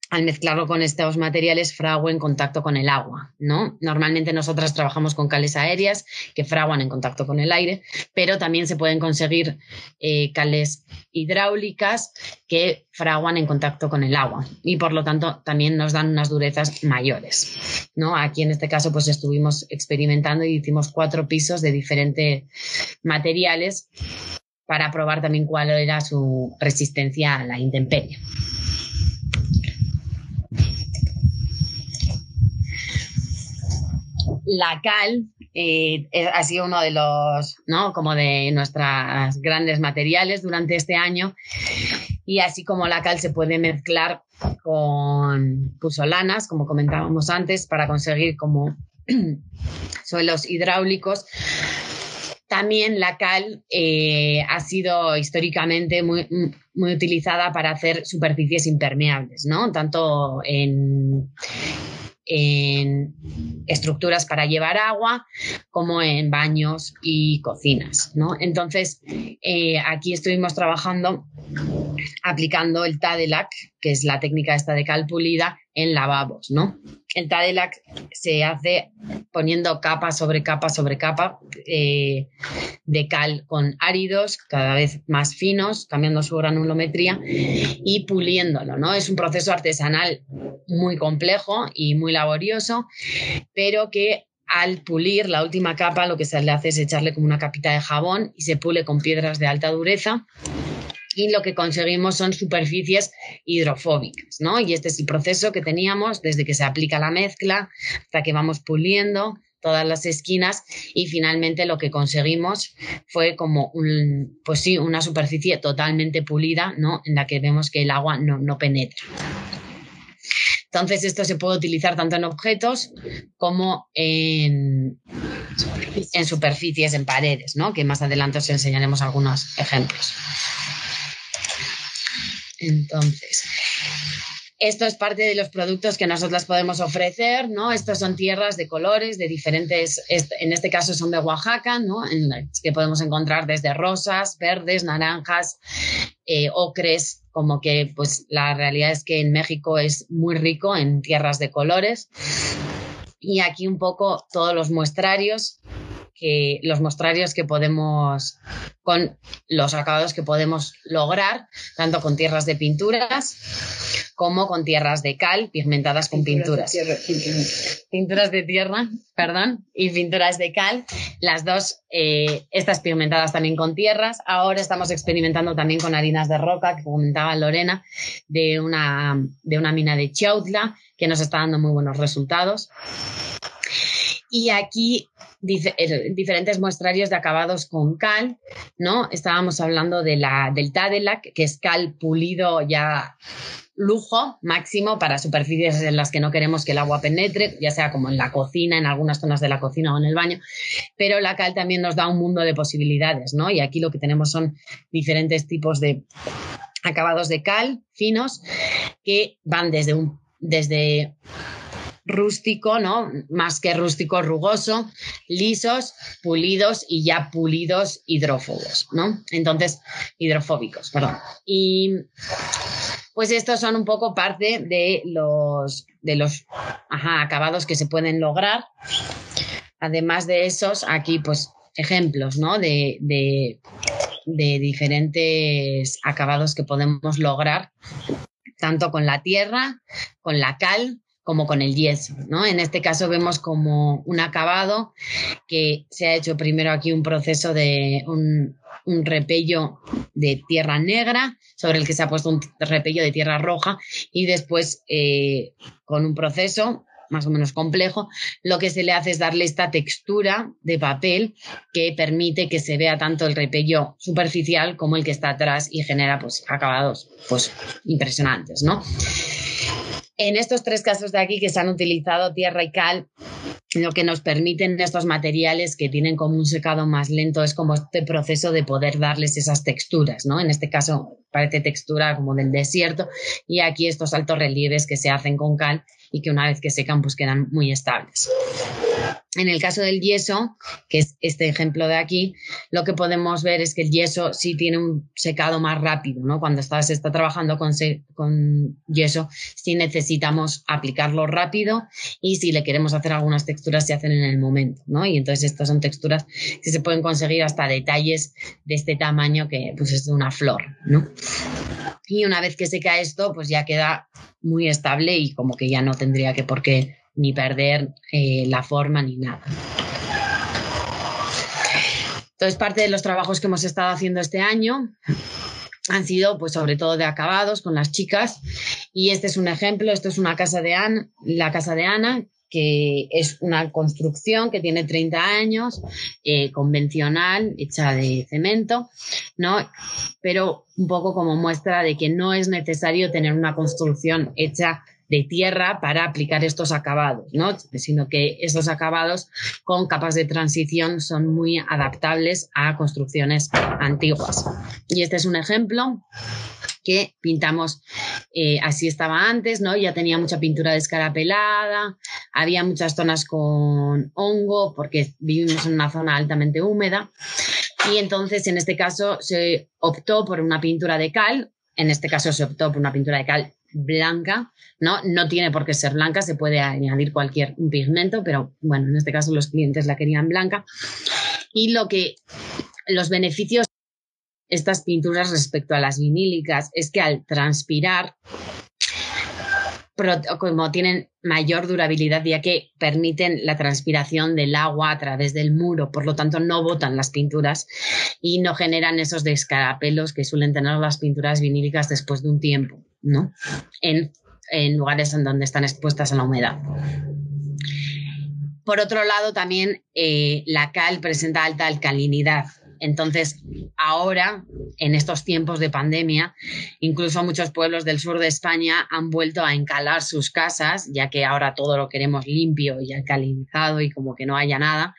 al mezclarlo con estos materiales fragua en contacto con el agua, ¿no? Normalmente nosotras trabajamos con cales aéreas que fraguan en contacto con el aire, pero también se pueden conseguir eh, cales hidráulicas que fraguan en contacto con el agua y por lo tanto también nos dan unas durezas mayores, ¿no? Aquí en este caso pues estuvimos experimentando y hicimos cuatro pisos de diferentes materiales para probar también cuál era su resistencia a la intemperie. La cal eh, ha sido uno de los, ¿no? Como de nuestras grandes materiales durante este año. Y así como la cal se puede mezclar con pusolanas, como comentábamos antes, para conseguir como suelos hidráulicos. También la cal eh, ha sido históricamente muy, muy utilizada para hacer superficies impermeables, ¿no? Tanto en, en estructuras para llevar agua como en baños y cocinas. ¿no? Entonces, eh, aquí estuvimos trabajando aplicando el TADELAC, que es la técnica esta de cal pulida, en lavabos, ¿no? El TADELAC se hace poniendo capa sobre capa sobre capa eh, de cal con áridos cada vez más finos, cambiando su granulometría y puliéndolo, ¿no? Es un proceso artesanal muy complejo y muy laborioso, pero que al pulir la última capa lo que se le hace es echarle como una capita de jabón y se pule con piedras de alta dureza y lo que conseguimos son superficies hidrofóbicas, ¿no? Y este es el proceso que teníamos desde que se aplica la mezcla hasta que vamos puliendo todas las esquinas y finalmente lo que conseguimos fue como pues sí, una superficie totalmente pulida, ¿no? En la que vemos que el agua no, no penetra. Entonces, esto se puede utilizar tanto en objetos como en, en superficies, en paredes, ¿no? Que más adelante os enseñaremos algunos ejemplos. Entonces, esto es parte de los productos que nosotras podemos ofrecer, ¿no? Estos son tierras de colores, de diferentes, en este caso son de Oaxaca, ¿no? En que podemos encontrar desde rosas, verdes, naranjas, eh, ocres, como que pues la realidad es que en México es muy rico en tierras de colores. Y aquí un poco todos los muestrarios que los mostrarios que podemos, con los acabados que podemos lograr, tanto con tierras de pinturas como con tierras de cal pigmentadas con pinturas. pinturas de tierra, perdón, y pinturas de cal. Las dos, eh, estas pigmentadas también con tierras. Ahora estamos experimentando también con harinas de roca, que comentaba Lorena, de una, de una mina de Chautla, que nos está dando muy buenos resultados. Y aquí diferentes muestrarios de acabados con cal, ¿no? Estábamos hablando de la, del Tadelac, que es cal pulido ya lujo máximo para superficies en las que no queremos que el agua penetre, ya sea como en la cocina, en algunas zonas de la cocina o en el baño, pero la cal también nos da un mundo de posibilidades, ¿no? Y aquí lo que tenemos son diferentes tipos de acabados de cal finos que van desde un desde rústico, ¿no? Más que rústico, rugoso, lisos, pulidos y ya pulidos hidrófobos, ¿no? Entonces, hidrofóbicos, perdón. Y pues estos son un poco parte de los, de los acabados que se pueden lograr. Además de esos, aquí pues ejemplos, ¿no? De, de diferentes acabados que podemos lograr, tanto con la tierra, con la cal, como con el yeso, ¿no? En este caso vemos como un acabado que se ha hecho primero aquí un proceso de un, repello de tierra negra sobre el que se ha puesto un repello de tierra roja y después eh, con un proceso más o menos complejo, lo que se le hace es darle esta textura de papel que permite que se vea tanto el repello superficial como el que está atrás y genera pues acabados pues impresionantes, ¿no? En estos tres casos de aquí que se han utilizado tierra y cal, lo que nos permiten estos materiales que tienen como un secado más lento es como este proceso de poder darles esas texturas, ¿no? En este caso parece textura como del desierto y aquí estos altos relieves que se hacen con cal y que una vez que secan pues quedan muy estables. En el caso del yeso, que es este ejemplo de aquí, lo que podemos ver es que el yeso sí tiene un secado más rápido, ¿no? Cuando se está trabajando con, con yeso, sí necesitamos aplicarlo rápido y si le queremos hacer algunas texturas, se hacen en el momento, ¿no? Y entonces estas son texturas que se pueden conseguir hasta detalles de este tamaño que pues es una flor, ¿no? Y una vez que seca esto, pues ya queda muy estable y como que ya no tendría que por qué ni perder eh, la forma ni nada. Entonces, parte de los trabajos que hemos estado haciendo este año han sido, pues, sobre todo de acabados con las chicas. Y este es un ejemplo, esto es una casa de Ana, la casa de Ana, que es una construcción que tiene 30 años, eh, convencional, hecha de cemento, ¿no? Pero un poco como muestra de que no es necesario tener una construcción hecha de tierra para aplicar estos acabados, ¿no? sino que estos acabados con capas de transición son muy adaptables a construcciones antiguas. Y este es un ejemplo que pintamos, eh, así estaba antes, ¿no? Ya tenía mucha pintura descarapelada, había muchas zonas con hongo, porque vivimos en una zona altamente húmeda. Y entonces, en este caso, se optó por una pintura de cal, en este caso se optó por una pintura de cal blanca, ¿no? No tiene por qué ser blanca, se puede añadir cualquier pigmento, pero bueno, en este caso los clientes la querían blanca. Y lo que los beneficios de estas pinturas respecto a las vinílicas es que al transpirar como tienen mayor durabilidad ya que permiten la transpiración del agua a través del muro, por lo tanto no botan las pinturas y no generan esos descarapelos que suelen tener las pinturas vinílicas después de un tiempo, ¿no? En, lugares en donde están expuestas a la humedad. Por otro lado, también eh, la cal presenta alta alcalinidad, entonces, ahora, en estos tiempos de pandemia, incluso muchos pueblos del sur de España han vuelto a encalar sus casas, ya que ahora todo lo queremos limpio y alcalinizado y como que no haya nada,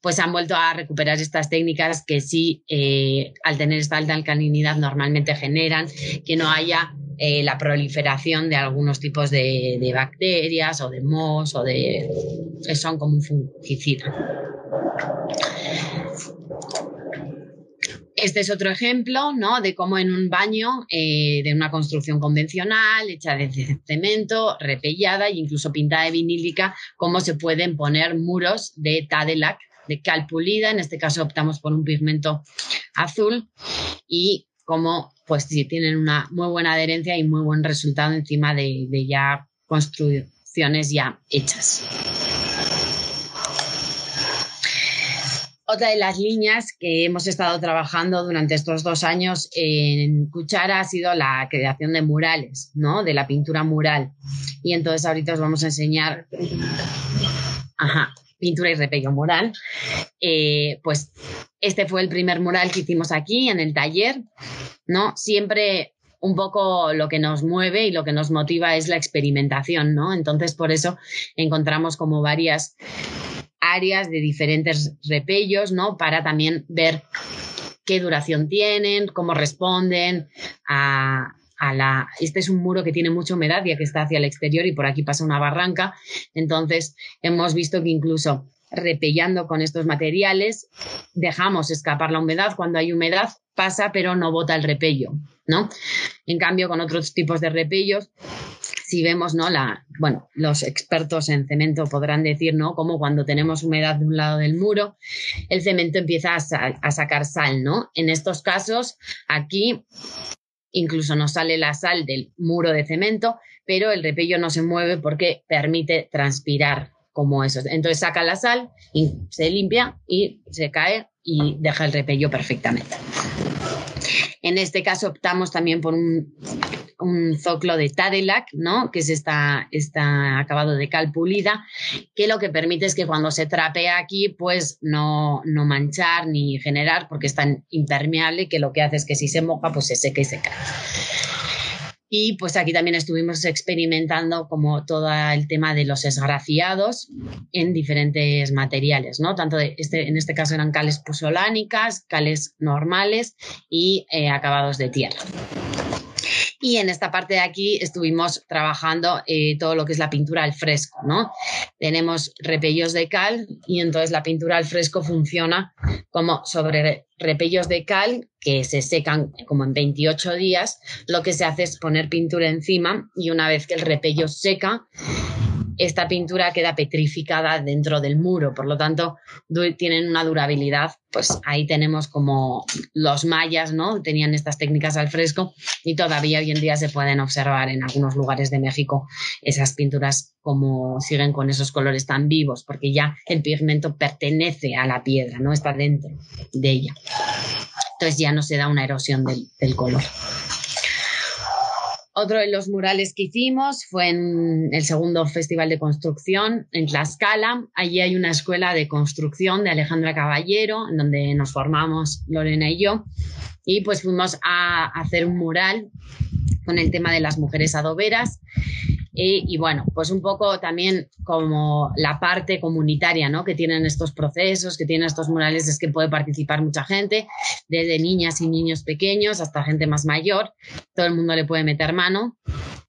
pues han vuelto a recuperar estas técnicas que sí, eh, al tener esta alta alcalinidad, normalmente generan que no haya eh, la proliferación de algunos tipos de, bacterias o de mos o de... son como un fungicida. Este es otro ejemplo, ¿no? De cómo en un baño eh, de una construcción convencional, hecha de cemento, repellada e incluso pintada de vinílica, cómo se pueden poner muros de Tadelac, de cal pulida. En este caso optamos por un pigmento azul y cómo, pues sí, tienen una muy buena adherencia y muy buen resultado encima de ya construcciones ya hechas. Otra de las líneas que hemos estado trabajando durante estos dos años en Cuchara ha sido la creación de murales, ¿no? De la pintura mural. Y entonces ahorita os vamos a enseñar, ajá, pintura y repello mural. Eh, pues este fue el primer mural que hicimos aquí en el taller, ¿no? Siempre un poco lo que nos mueve y lo que nos motiva es la experimentación, ¿no? Entonces, por eso encontramos como varias áreas de diferentes repellos, ¿no? Para también ver qué duración tienen, cómo responden a, la... Este es un muro que tiene mucha humedad ya que está hacia el exterior y por aquí pasa una barranca. Entonces, hemos visto que incluso repellando con estos materiales, dejamos escapar la humedad. Cuando hay humedad pasa, pero no bota el repello, ¿no? En cambio, con otros tipos de repellos, si vemos, ¿no? La, bueno, los expertos en cemento podrán decir, ¿no? Como cuando tenemos humedad de un lado del muro, el cemento empieza a, sacar sal, ¿no? En estos casos, aquí incluso nos sale la sal del muro de cemento, pero el repello no se mueve porque permite transpirar como eso. Entonces saca la sal y se limpia y se cae y deja el repello perfectamente. En este caso optamos también por un, un zoclo de Tadelac, ¿no? que es esta, esta acabado de cal pulida, que lo que permite es que cuando se trapea aquí, pues no, no manchar ni generar, porque es tan impermeable que lo que hace es que si se moja, pues se seca y se cae. Y pues aquí también estuvimos experimentando como todo el tema de los esgrafiados en diferentes materiales, ¿no? Tanto de este, en este caso eran cales pusolánicas, cales normales y eh, acabados de tierra. Y en esta parte de aquí estuvimos trabajando eh, todo lo que es la pintura al fresco, ¿no? Tenemos repellos de cal y entonces la pintura al fresco funciona como sobre repellos de cal que se secan como en 28 días. Lo que se hace es poner pintura encima y una vez que el repello seca, esta pintura queda petrificada dentro del muro, por lo tanto tienen una durabilidad, pues ahí tenemos como los mayas, ¿no? Tenían estas técnicas al fresco y todavía hoy en día se pueden observar en algunos lugares de México esas pinturas como siguen con esos colores tan vivos, porque ya el pigmento pertenece a la piedra, ¿no? Está dentro de ella. Entonces ya no se da una erosión del, del color. Otro de los murales que hicimos fue en el segundo Festival de Construcción en Tlaxcala. Allí hay una escuela de construcción de Alejandra Caballero, en donde nos formamos Lorena y yo. Y pues fuimos a hacer un mural con el tema de las mujeres adoberas y, bueno, pues un poco también como la parte comunitaria ¿no? que tienen estos procesos, que tienen estos murales, es que puede participar mucha gente, desde niñas y niños pequeños hasta gente más mayor, todo el mundo le puede meter mano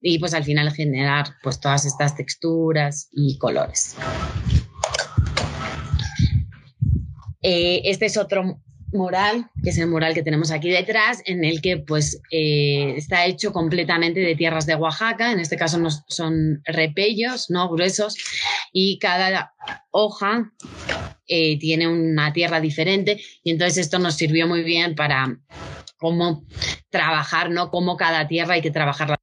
y pues al final generar pues todas estas texturas y colores. Eh, este es otro mural, que es el mural que tenemos aquí detrás, en el que pues eh, está hecho completamente de tierras de Oaxaca, en este caso no, son repellos, no gruesos, y cada hoja eh, tiene una tierra diferente, y entonces esto nos sirvió muy bien para cómo trabajar, ¿no? Cómo cada tierra hay que trabajarla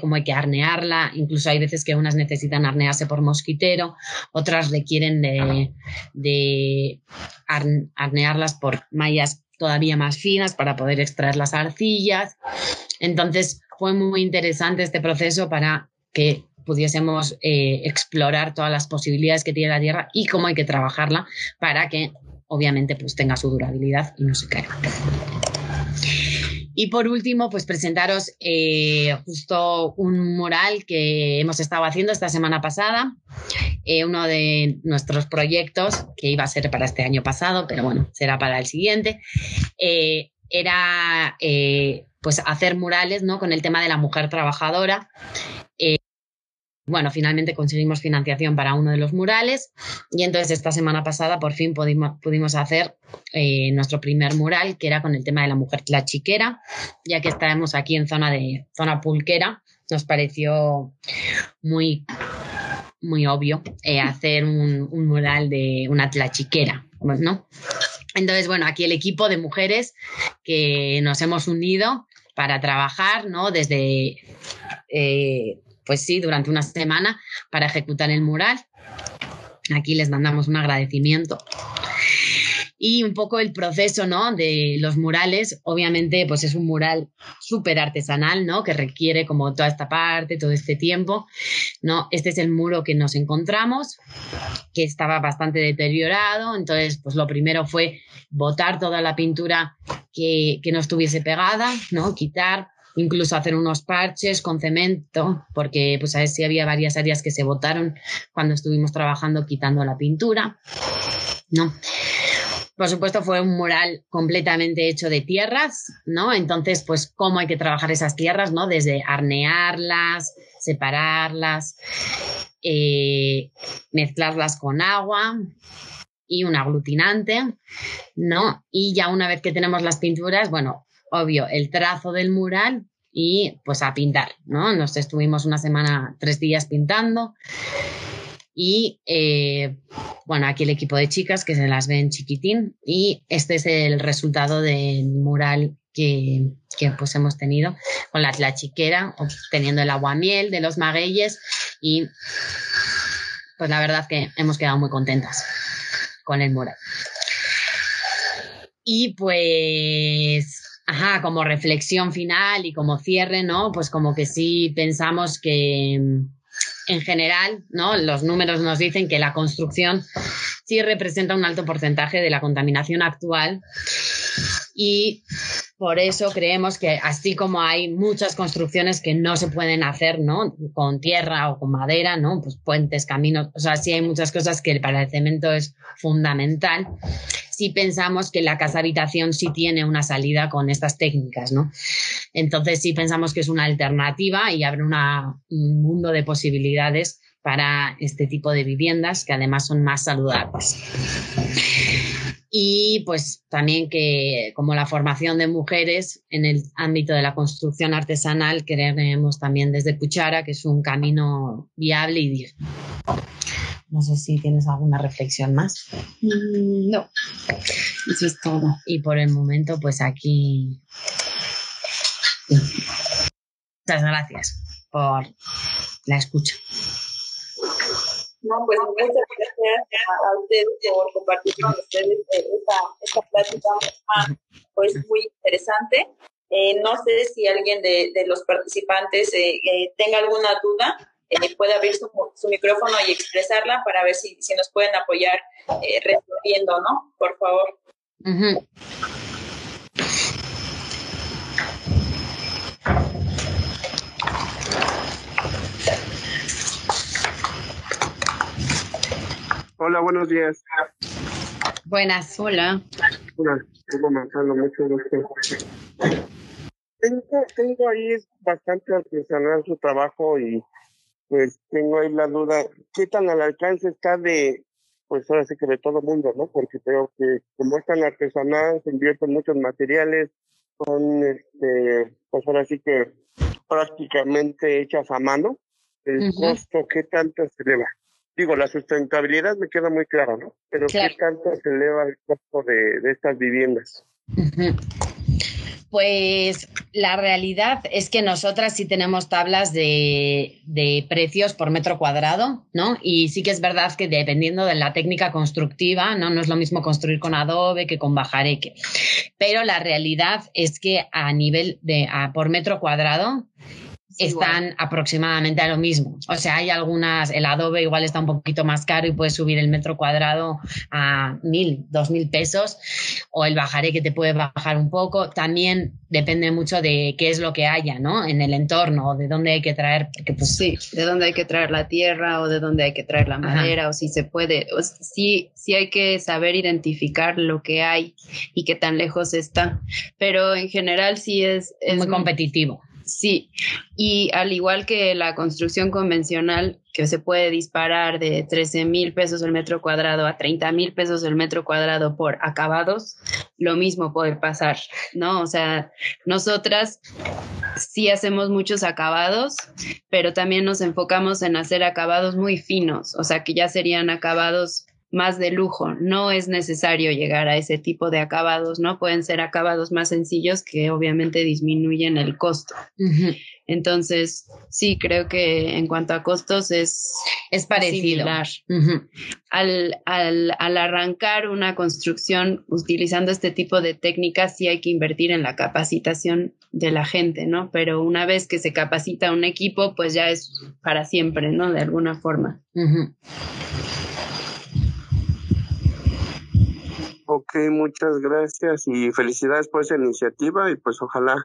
cómo hay que arnearla, incluso hay veces que unas necesitan arnearse por mosquitero, otras requieren de, de arnearlas por mallas todavía más finas para poder extraer las arcillas. Entonces fue muy interesante este proceso para que pudiésemos eh, explorar todas las posibilidades que tiene la Tierra y cómo hay que trabajarla para que obviamente pues tenga su durabilidad y no se caiga. Y por último, pues presentaros eh, justo un mural que hemos estado haciendo esta semana pasada, eh, uno de nuestros proyectos que iba a ser para este año pasado, pero bueno, será para el siguiente. Eh, era pues hacer murales ¿no? con el tema de la mujer trabajadora bueno, finalmente conseguimos financiación para uno de los murales y entonces esta semana pasada por fin pudimos, pudimos hacer eh, nuestro primer mural que era con el tema de la mujer chiquera, ya que estábamos aquí en zona de zona pulquera, nos pareció muy muy obvio eh, hacer un, un, mural de una tlachiquera, ¿no? Entonces, bueno, aquí el equipo de mujeres que nos hemos unido para trabajar, ¿no? Desde eh, pues sí, durante una semana para ejecutar el mural. Aquí les mandamos un agradecimiento. Y un poco el proceso, ¿no? De los murales, obviamente, pues es un mural súper artesanal, ¿no? Que requiere como toda esta parte, todo este tiempo, ¿no? Este es el muro que nos encontramos, que estaba bastante deteriorado, entonces, pues lo primero fue botar toda la pintura que, que no estuviese pegada, ¿no? Quitar, incluso hacer unos parches con cemento, porque pues a ver si había varias áreas que se botaron cuando estuvimos trabajando quitando la pintura, ¿no? Por supuesto, fue un mural completamente hecho de tierras, ¿no? Entonces, pues, ¿cómo hay que trabajar esas tierras, ¿no? Desde arnearlas, separarlas, eh, mezclarlas con agua y un aglutinante, ¿no? Y ya una vez que tenemos las pinturas, bueno, obvio, el trazo del mural y pues a pintar, ¿no? Nos estuvimos una semana, tres días pintando y eh, bueno, aquí el equipo de chicas que se las ven chiquitín y este es el resultado del mural que, pues hemos tenido con la tlachiquera, obteniendo el aguamiel de los magueyes y pues la verdad que hemos quedado muy contentas con el mural. Y pues Ajá, como reflexión final y como cierre, ¿no? Pues como que sí pensamos que mm, en general, ¿no? Los números nos dicen que la construcción sí representa un alto porcentaje de la contaminación actual y por eso creemos que así como hay muchas construcciones que no se pueden hacer, ¿no? Con tierra o con madera, ¿no? Pues puentes, caminos, o sea, sí hay muchas cosas que para el cemento es fundamental. Sí pensamos que la casa habitación sí tiene una salida con estas técnicas, ¿no? Entonces sí pensamos que es una alternativa y abre un mundo de posibilidades para este tipo de viviendas que además son más saludables y pues también que como la formación de mujeres en el ámbito de la construcción artesanal queremos también desde Puchara que es un camino viable y digno. No sé si tienes alguna reflexión más. Mm, no, eso es todo. Y por el momento pues aquí... Muchas gracias por la escucha. No, pues muchas gracias a, ustedes por compartir con ustedes eh, esta, esta plática pues, muy interesante. Eh, no sé si alguien de, de los participantes eh, tenga alguna duda, puede abrir su, su, micrófono y expresarla para ver si, si nos pueden apoyar respondiendo, ¿no? Por favor. Hola, buenos días. Buenas, hola. Hola, tengo mucho gusto. Tengo, tengo ahí bastante artesanal su trabajo y pues tengo ahí la duda, ¿qué tan al alcance está de, pues ahora sí que de todo el mundo, ¿no? Porque creo que como es tan artesanal, se invierten muchos materiales, son, este, pues ahora sí que prácticamente hechas a mano, el costo, ¿qué tanto se eleva? digo, la sustentabilidad me queda muy clara, ¿no? Pero ¿qué tanto se eleva el costo de, estas viviendas? Pues la realidad es que nosotras sí tenemos tablas de, de, precios por metro cuadrado, ¿no? Y sí que es verdad que dependiendo de la técnica constructiva, ¿no? No es lo mismo construir con adobe que con bajareque. Pero la realidad es que a nivel de, a, por metro cuadrado, están aproximadamente a lo mismo. O sea, hay algunas, el adobe igual está un poquito más caro y puede subir el metro cuadrado a mil, dos mil pesos, o el bajaré que te puede bajar un poco. También depende mucho de qué es lo que haya, ¿no? En el entorno, o de dónde hay que traer, porque pues... Sí, de dónde hay que traer la tierra, o de dónde hay que traer la madera, o si se puede, o sí, sí hay que saber identificar lo que hay y qué tan lejos está. Pero en general sí es... es muy competitivo. Sí, y al igual que la construcción convencional, que se puede disparar de 13 mil pesos el metro cuadrado a 30 mil pesos el metro cuadrado por acabados, lo mismo puede pasar, ¿no? O sea, nosotras sí hacemos muchos acabados, pero también nos enfocamos en hacer acabados muy finos, o sea, que ya serían acabados más de lujo. No es necesario llegar a ese tipo de acabados, ¿no? Pueden ser acabados más sencillos que obviamente disminuyen el costo. Entonces, sí, creo que en cuanto a costos es, es parecido. al, al, al, arrancar una construcción utilizando este tipo de técnicas, sí hay que invertir en la capacitación de la gente, ¿no? Pero una vez que se capacita un equipo, pues ya es para siempre, ¿no? De alguna forma. Ok, muchas gracias y felicidades por esa iniciativa y pues ojalá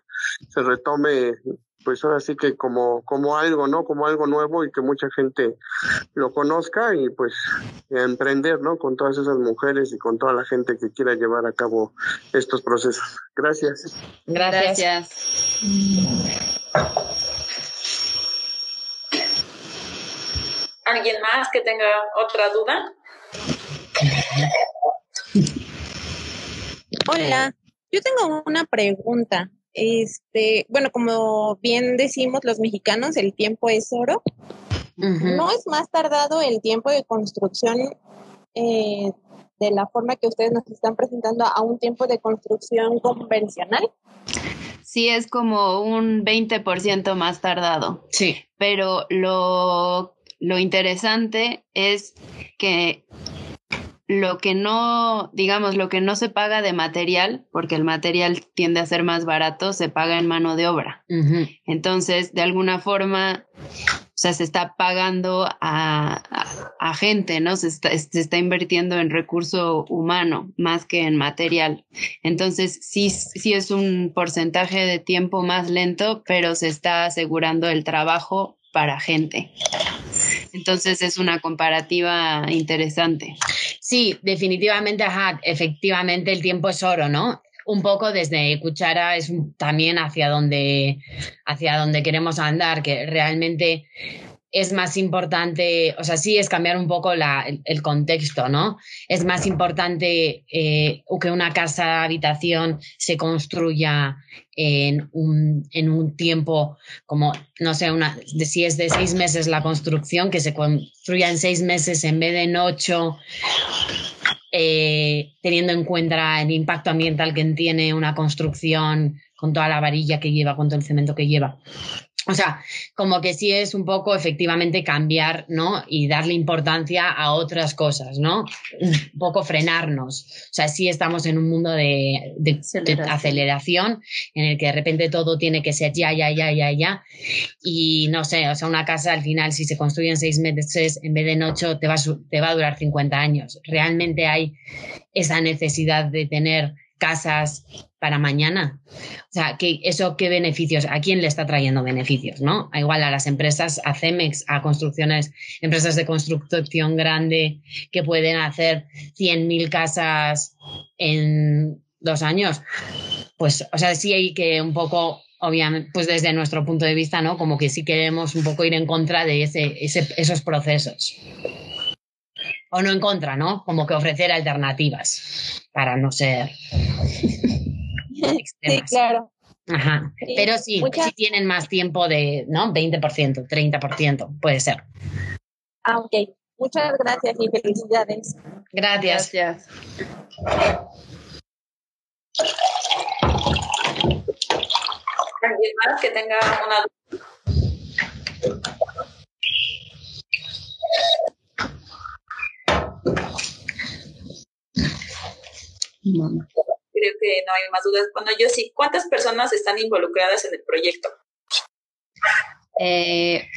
se retome pues ahora sí que como, como algo, ¿no? Como algo nuevo y que mucha gente lo conozca y pues emprender, ¿no? Con todas esas mujeres y con toda la gente que quiera llevar a cabo estos procesos. Gracias. Gracias. ¿Alguien más que tenga otra duda? Hola, yo tengo una pregunta. este, bueno, como bien decimos los mexicanos, el tiempo es oro. No es más tardado el tiempo de construcción eh, de la forma que ustedes nos están presentando a un tiempo de construcción convencional. Sí, es como un 20% más tardado. Sí. Pero lo, lo interesante es que lo que no, digamos, lo que no se paga de material, porque el material tiende a ser más barato, se paga en mano de obra. Entonces, de alguna forma, o sea, se está pagando a, a, gente, ¿no? Se está, se está, invirtiendo en recurso humano más que en material. Entonces, sí, sí es un porcentaje de tiempo más lento, pero se está asegurando el trabajo para gente. Entonces es una comparativa interesante. Sí, definitivamente, ajá, efectivamente el tiempo es oro, ¿no? Un poco desde Cuchara es también hacia donde, hacia donde queremos andar, que realmente es más importante, o sea, sí es cambiar un poco la, el, contexto, ¿no? Es más importante eh, que una casa habitación se construya en un, en un tiempo como, no sé, una, de, si es de seis meses la construcción, que se construya en seis meses en vez de en ocho, eh, teniendo en cuenta el impacto ambiental que tiene una construcción con toda la varilla que lleva, con todo el cemento que lleva. O sea, como que sí es un poco efectivamente cambiar, ¿no? Y darle importancia a otras cosas, ¿no? Un poco frenarnos. O sea, sí estamos en un mundo de, aceleración. en el que de repente todo tiene que ser ya, ya, ya, ya, ya. Y no sé, o sea, una casa al final, si se construye en seis meses en vez de en ocho, te va, te va a durar 50 años. Realmente hay esa necesidad de tener casas para mañana. O sea, que eso qué beneficios, a quién le está trayendo beneficios, ¿no? Igual a las empresas, a Cemex, a construcciones, empresas de construcción grande que pueden hacer 100.000 casas en dos años. Pues, o sea, sí hay que un poco obviamente, pues desde nuestro punto de vista, ¿no? Como que sí queremos un poco ir en contra de ese, esos procesos o no en contra, ¿no? Como que ofrecer alternativas para no ser Sí, claro. Ajá. Pero sí, si tienen más tiempo de, ¿no? 20%, 30%, puede ser. Ah, ok. Muchas gracias y felicidades. Gracias. Gracias. ¿Alguien más que tenga una Creo que no hay más dudas. Bueno, yo sí, ¿cuántas personas están involucradas en el proyecto? Eh,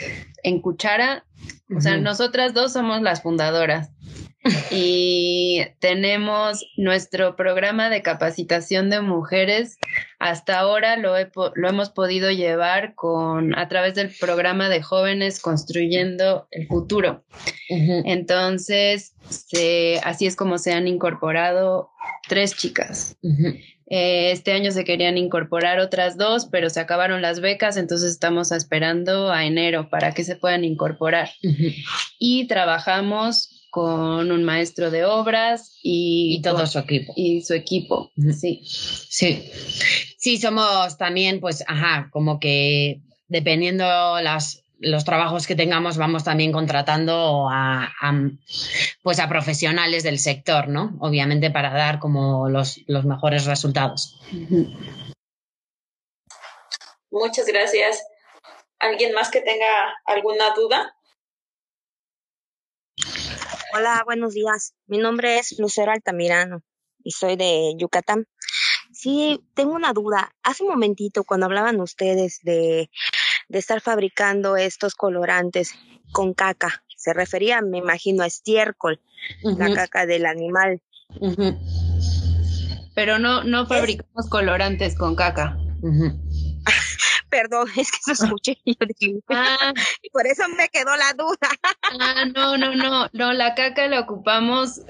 en Cuchara, o sea, nosotras dos somos las fundadoras y tenemos nuestro programa de capacitación de mujeres. Hasta ahora lo, lo hemos podido llevar con a través del programa de jóvenes construyendo el futuro. Entonces, así es como se han incorporado tres chicas. Eh, este año se querían incorporar otras dos, pero se acabaron las becas, entonces estamos esperando a enero para que se puedan incorporar. Y trabajamos con un maestro de obras y, todo su equipo. Y su equipo, sí. Sí. Sí, somos también, pues, ajá, como que dependiendo las los trabajos que tengamos vamos también contratando a, pues a profesionales del sector, ¿no? Obviamente para dar como los, los mejores resultados. Muchas gracias. ¿Alguien más que tenga alguna duda? Hola, buenos días. Mi nombre es Lucero Altamirano y soy de Yucatán. Sí, tengo una duda. Hace un momentito, cuando hablaban ustedes de, de estar fabricando estos colorantes con caca, se refería, me imagino, a estiércol, la caca del animal. Pero no, no fabricamos colorantes con caca. Perdón, es que eso escuché y yo dije, ah. por eso me quedó la duda. ah, no, no, no, no, la caca la ocupamos,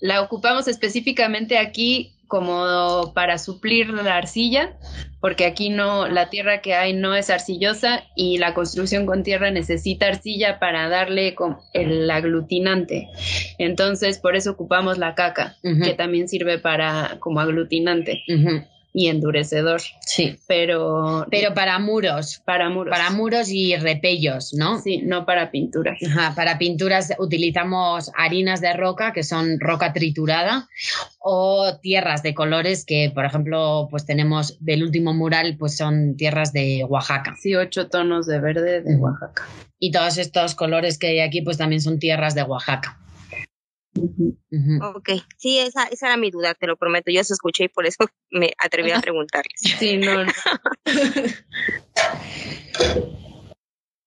la ocupamos específicamente aquí como para suplir la arcilla, porque aquí no, la tierra que hay no es arcillosa y la construcción con tierra necesita arcilla para darle el aglutinante. Entonces, por eso ocupamos la caca, que también sirve para como aglutinante. Y endurecedor. Sí. Pero. Pero para muros. Para muros. Para muros y repellos, ¿no? Sí, no para pinturas. Ajá, para pinturas utilizamos harinas de roca, que son roca triturada, o tierras de colores que, por ejemplo, pues tenemos del último mural, pues son tierras de Oaxaca. Sí, ocho tonos de verde de Oaxaca. Y todos estos colores que hay aquí, pues también son tierras de Oaxaca. Ok, sí, esa, esa era mi duda, te lo prometo. Yo eso escuché y por eso me atreví a preguntarles. Sí, no.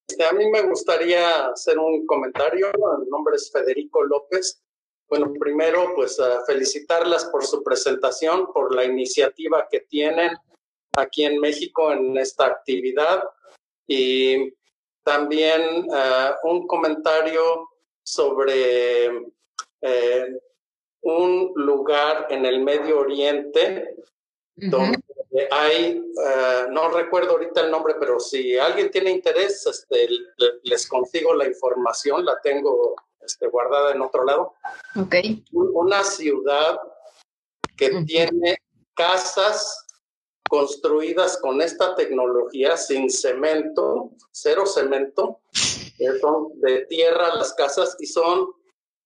Este, a mí me gustaría hacer un comentario. Mi nombre es Federico López. Bueno, primero, pues felicitarlas por su presentación, por la iniciativa que tienen aquí en México en esta actividad y también un comentario sobre eh, un lugar en el Medio Oriente donde hay, eh, no recuerdo ahorita el nombre, pero si alguien tiene interés, este, les consigo la información, la tengo este, guardada en otro lado. Ok. Una ciudad que tiene casas construidas con esta tecnología sin cemento, cero cemento, son de tierra las casas y son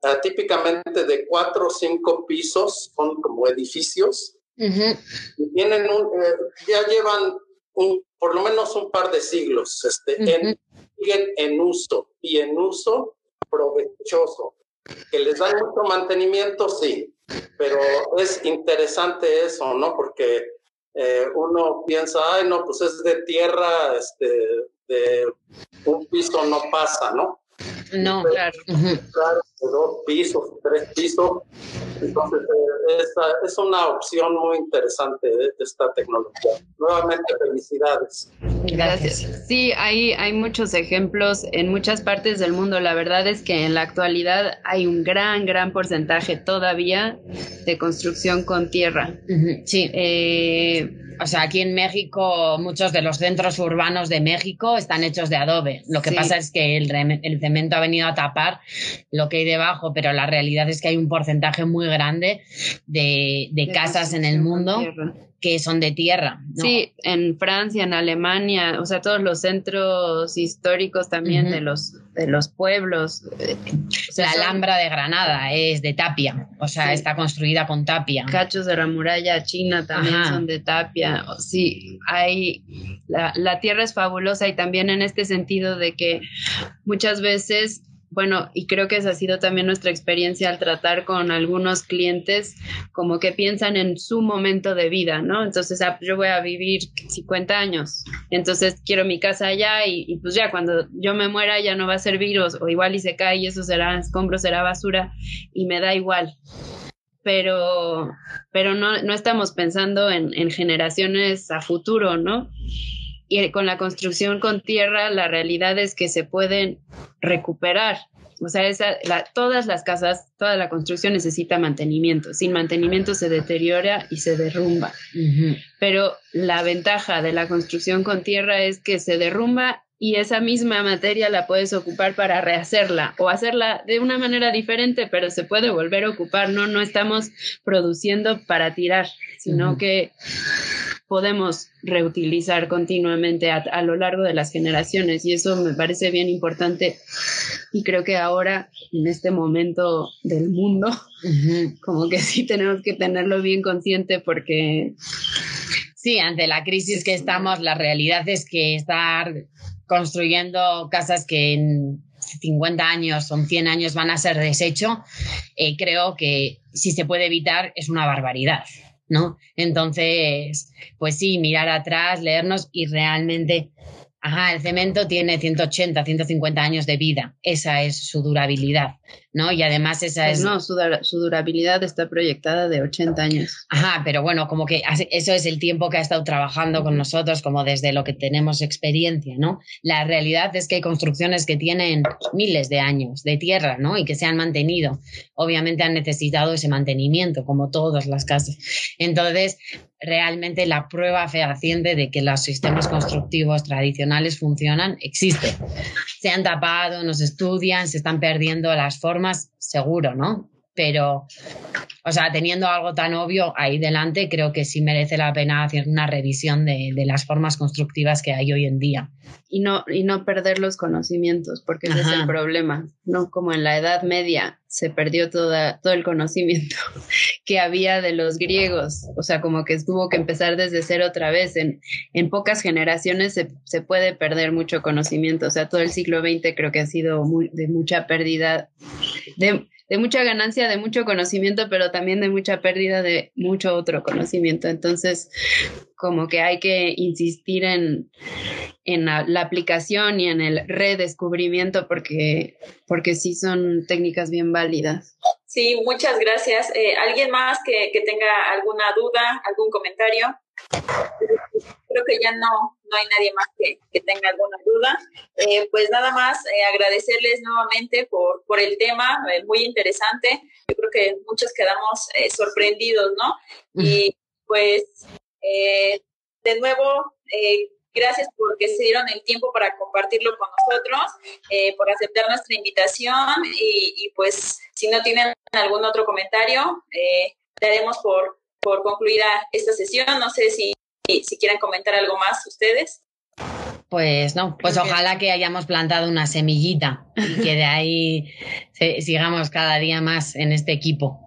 uh, típicamente de cuatro o cinco pisos, son como edificios. y tienen un, eh, ya llevan un, por lo menos un par de siglos este, en, en uso y en uso provechoso. Que les dan mucho mantenimiento, sí, pero es interesante eso, ¿no? Porque eh, uno piensa, ay, no, pues es de tierra, este, de un piso no pasa, ¿no? No, claro. Claro, dos pisos, tres pisos. Entonces, eh, es una opción muy interesante de esta tecnología. Nuevamente, felicidades. Gracias. Sí, hay, hay muchos ejemplos en muchas partes del mundo. La verdad es que en la actualidad hay un gran, gran porcentaje todavía de construcción con tierra. Sí. Eh, o sea, aquí en México muchos de los centros urbanos de México están hechos de adobe. Lo que pasa es que el, el, cemento ha venido a tapar lo que hay debajo, pero la realidad es que hay un porcentaje muy grande de, de, casas en el mundo que son de tierra. Sí, en Francia, en Alemania, o sea, todos los centros históricos también de los de los pueblos. Eh, la Alhambra de Granada es de tapia, o sea, está construida con tapia. Cachos de la muralla china también son de tapia. Sí, hay la, la tierra es fabulosa y también en este sentido de que muchas veces bueno, y creo que esa ha sido también nuestra experiencia al tratar con algunos clientes, como que piensan en su momento de vida, ¿no? Entonces, ah, yo voy a vivir 50 años, entonces quiero mi casa allá y, pues ya cuando yo me muera ya no va a servir o, igual y se cae y eso será escombro, será basura y me da igual. Pero, pero no, no estamos pensando en, en generaciones a futuro, ¿no? Y con la construcción con tierra la realidad es que se pueden recuperar. O sea, esa, todas las casas, toda la construcción necesita mantenimiento. Sin mantenimiento se deteriora y se derrumba. Pero la ventaja de la construcción con tierra es que se derrumba y esa misma materia la puedes ocupar para rehacerla o hacerla de una manera diferente, pero se puede volver a ocupar. No, no estamos produciendo para tirar, sino que podemos reutilizar continuamente a, lo largo de las generaciones y eso me parece bien importante y creo que ahora en este momento del mundo como que sí tenemos que tenerlo bien consciente porque sí ante la crisis que estamos la realidad es que estar construyendo casas que en 50 años o 100 años van a ser desecho, eh, creo que si se puede evitar es una barbaridad. ¿No? Entonces, pues sí, mirar atrás, leernos y realmente Ajá, el cemento tiene 180, 150 años de vida. Esa es su durabilidad, ¿no? Y además esa pues es... No, su, durabilidad está proyectada de 80 años. Ajá, pero bueno, como que eso es el tiempo que ha estado trabajando con nosotros, como desde lo que tenemos experiencia, ¿no? La realidad es que hay construcciones que tienen miles de años de tierra, ¿no? Y que se han mantenido. Obviamente han necesitado ese mantenimiento, como todas las casas. Entonces, realmente la prueba fehaciente de que los sistemas constructivos tradicionales funcionan existe. Se han tapado, nos estudian, se están perdiendo las formas, seguro, ¿no? Pero, o sea, teniendo algo tan obvio ahí delante, creo que sí merece la pena hacer una revisión de, las formas constructivas que hay hoy en día. Y no, y no perder los conocimientos, porque ese es el problema, ¿no? Como en la Edad Media se perdió toda, todo el conocimiento que había de los griegos, o sea, como que tuvo que empezar desde cero otra vez. En, en pocas generaciones se, se, puede perder mucho conocimiento, o sea, todo el siglo XX creo que ha sido de mucha pérdida, de, de mucha ganancia, de mucho conocimiento, pero también de mucha pérdida de mucho otro conocimiento. Entonces, como que hay que insistir en, en la, aplicación y en el redescubrimiento porque, porque sí son técnicas bien válidas. Sí, muchas gracias. Eh, ¿Alguien más que, que tenga alguna duda, algún comentario? Creo que ya no, no hay nadie más que, tenga alguna duda. Eh, pues nada más eh, agradecerles nuevamente por, por el tema, eh, muy interesante. Yo creo que muchos quedamos sorprendidos, ¿no? Y pues de nuevo, gracias porque se dieron el tiempo para compartirlo con nosotros, por aceptar nuestra invitación y, y, pues si no tienen algún otro comentario, daremos por, por concluida esta sesión. No sé si si quieren comentar algo más ustedes. Pues no, pues ojalá que hayamos plantado una semillita y que de ahí sigamos cada día más en este equipo.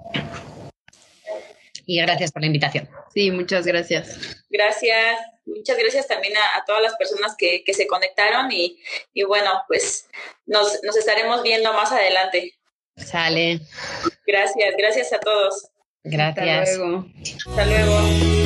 Y gracias por la invitación. Sí, muchas gracias. Gracias. Muchas gracias también a, todas las personas que, se conectaron y, bueno, pues nos, nos estaremos viendo más adelante. Sale. Gracias, gracias a todos. Gracias. Hasta luego. Hasta luego.